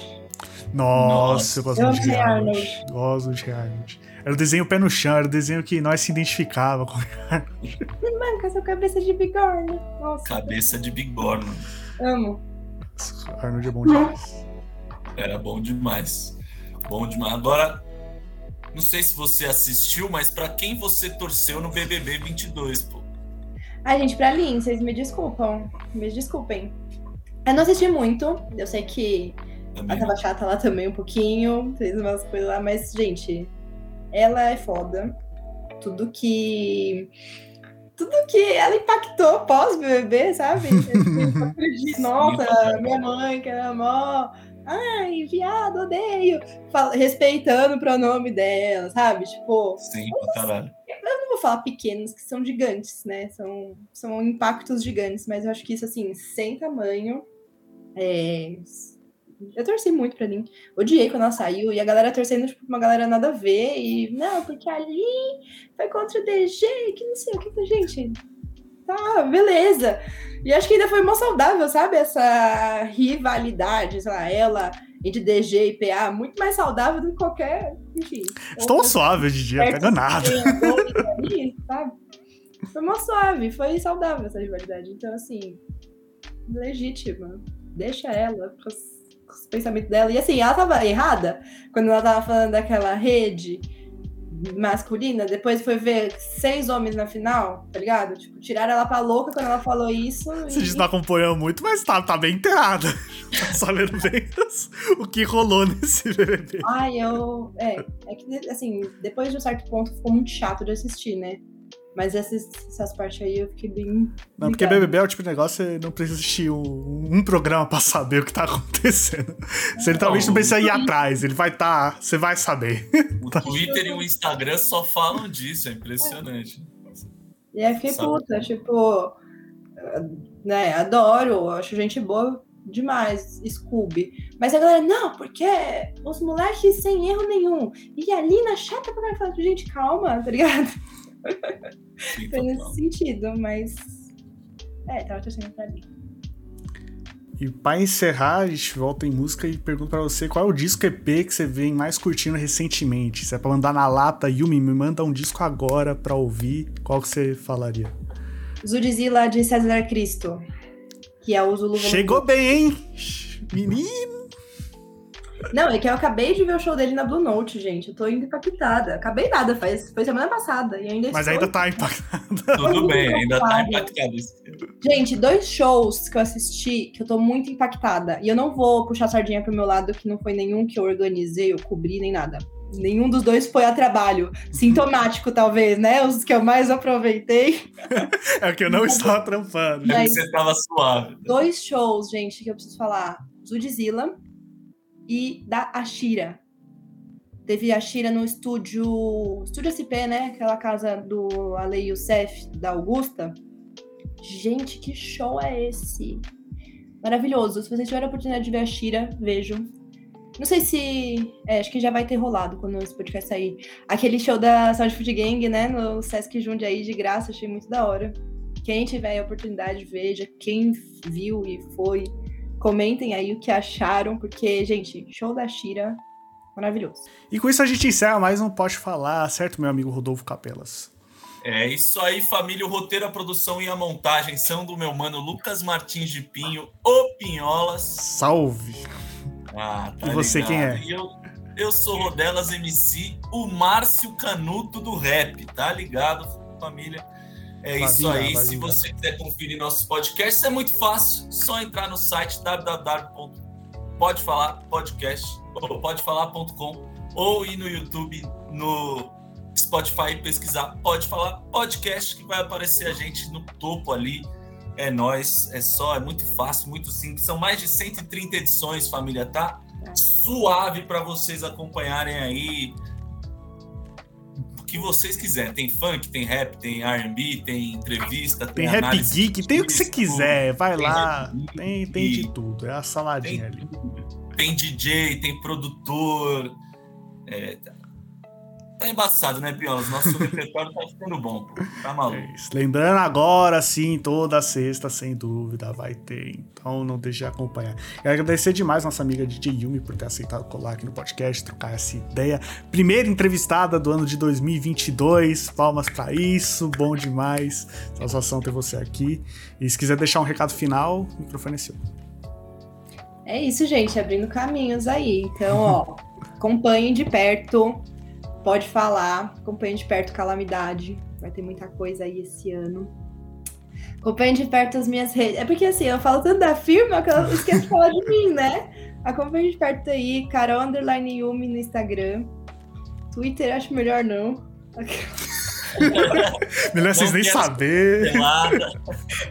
Nossa, Nossa. eu gosto Eu muito de amei Arnold. Arnold. Gosto de Arnold. Era o desenho pé no chão, era o desenho que nós se identificava com Mano, com essa cabeça de bigorna. Nossa, Cabeça de bigorna. amo. Arnold é bom demais. Era bom demais. Bom demais. Agora, não sei se você assistiu, mas pra quem você torceu no BBB 22, pô? Ai, gente, pra Lin, vocês me desculpam. Me desculpem. Eu não assisti muito. Eu sei que ela Também. tava chata lá também um pouquinho. Fez umas coisas lá, mas, gente, ela é foda. Tudo que. Tudo que ela impactou pós-BBB, sabe? Nossa, minha mãe, que era mó. Ai, viado, odeio. Fala- respeitando o pronome dela, sabe? Tipo, Sim, pra caralho. eu não vou falar pequenos, que são gigantes, né? São, são impactos gigantes, mas eu acho que isso, assim, sem tamanho. É... Eu torci muito pra mim. Odiei quando ela saiu. E a galera torcendo, tipo, uma galera nada a ver. E, não, porque ali foi contra o DG, que não sei o que. Gente, tá, beleza. E acho que ainda foi mó saudável, sabe? Essa rivalidade, sei lá, ela entre DG e PA, muito mais saudável do que qualquer. Enfim. Estou suave hoje em dia, pega nada. Ali, sabe? Foi mó suave, foi saudável essa rivalidade. Então, assim, legítima. Deixa ela os pensamentos dela. E assim, ela tava errada quando ela tava falando daquela rede masculina, depois foi ver seis homens na final, tá ligado? Tipo, tiraram ela pra louca quando ela falou isso. Você e... não acompanhou muito, mas tá, tá bem enterrada. tá sabendo bem o que rolou nesse BBB. Ai, eu. É, é que, assim, depois de um certo ponto ficou muito chato de assistir, né? Mas essas, essas partes aí eu fiquei bem. Não, porque BBB é o tipo de negócio você não precisa assistir um, um programa pra saber o que tá acontecendo. Você literalmente não precisa ir atrás, ele vai estar. Tá, você vai saber. O Twitter e o Instagram só falam disso, é impressionante. E aí fiquei puta, tipo. Né, adoro, acho gente boa demais, Scooby. Mas a galera, não, porque os moleques sem erro nenhum. E a Lina chata pra falar, gente, calma, tá ligado? Sim, Foi nesse sentido, mas. É, tava torcendo pra mim. E pra encerrar, a gente volta em música e pergunto pra você qual é o disco EP que você vem mais curtindo recentemente. Se é pra mandar na lata, Yumi, me manda um disco agora pra ouvir, qual que você falaria? Zudzilla de César Cristo. Que é o Zulu. Chegou bem, hein? Menino! Não, é que eu acabei de ver o show dele na Blue Note, gente. Eu tô indo impactada. Acabei nada, faz, foi semana passada. E ainda Mas ainda tá impactada. Tudo bem, ainda tá impactada. Gente, dois shows que eu assisti que eu tô muito impactada. E eu não vou puxar a sardinha pro meu lado, que não foi nenhum que eu organizei, eu cobri, nem nada. Nenhum dos dois foi a trabalho. Sintomático, talvez, né? Os que eu mais aproveitei. é o que eu não estava trampando. Mas, você estava suave. Dois shows, gente, que eu preciso falar. Zudzilla e da Ashira. Teve a Ashira no estúdio, estúdio SP, né? Aquela casa do Ale Youssef, da Augusta. Gente, que show é esse? Maravilhoso. Se vocês tiverem a oportunidade de ver a Shira, vejam. Não sei se. É, acho que já vai ter rolado quando esse podcast sair. Aquele show da Sound Food Gang, né? No Sesc Jundiaí de graça, achei muito da hora. Quem tiver a oportunidade, veja. Quem viu e foi, Comentem aí o que acharam, porque, gente, show da Shira, maravilhoso. E com isso a gente encerra mais um Pode Falar, certo, meu amigo Rodolfo Capelas? É isso aí, família. O roteiro, a produção e a montagem são do meu mano Lucas Martins de Pinho, o Pinholas. Salve! Ah, tá e você ligado. quem é? Eu, eu sou Rodelas MC, o Márcio Canuto do rap, tá ligado, família? É vai isso aí. Se você quiser conferir nossos podcasts, é muito fácil. Só entrar no site www.podefalarpodcast.com ou ir no YouTube, no Spotify e pesquisar Pode Falar Podcast, que vai aparecer a gente no topo ali. É nós, é só, é muito fácil, muito simples. São mais de 130 edições, família, tá? Suave para vocês acompanharem aí que vocês quiserem. Tem funk, tem rap, tem RB, tem entrevista, tem, tem rap geek, tem o que você quiser. Vai lá, tem, tem de tudo. É a saladinha tem, ali. Tem DJ, tem produtor. É, tá embaçado, né, Os Nosso repertório tá ficando bom, pô. Tá maluco. É Lembrando agora, sim, toda sexta, sem dúvida, vai ter. Então não deixe de acompanhar. Quero agradecer demais nossa amiga DJ Yumi por ter aceitado colar aqui no podcast, trocar essa ideia. Primeira entrevistada do ano de 2022. Palmas para isso, bom demais. Satisfação ter você aqui. E se quiser deixar um recado final, o microfone é seu. É isso, gente, abrindo caminhos aí. Então, ó, acompanhem de perto Pode falar, acompanhe de perto Calamidade. Vai ter muita coisa aí esse ano. Acompanhe de perto as minhas redes. É porque assim, eu falo tanto da firma que eu esqueço de falar de mim, né? Acompanhe de perto aí, Carol Underline Yumi no Instagram. Twitter acho melhor não. melhor vocês nem saber.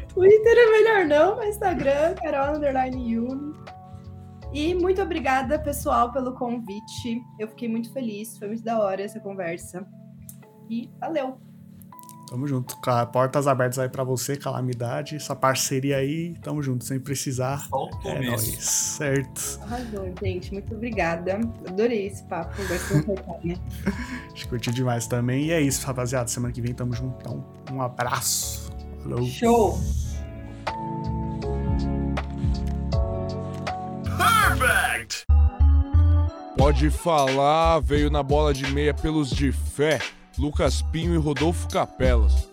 Twitter é melhor não, mas Instagram, Carol Underline Yumi. E muito obrigada, pessoal, pelo convite. Eu fiquei muito feliz, foi muito da hora essa conversa. E valeu! Tamo junto. Portas abertas aí pra você, Calamidade. Essa parceria aí, tamo junto, sem precisar. Só o É nóis, certo? Arrasou, gente. Muito obrigada. Adorei esse papo. Né? Acho que curti demais também. E é isso, rapaziada. Semana que vem tamo juntão. Um abraço. Falou. Show! Pode falar, veio na bola de meia pelos de fé, Lucas Pinho e Rodolfo Capelas.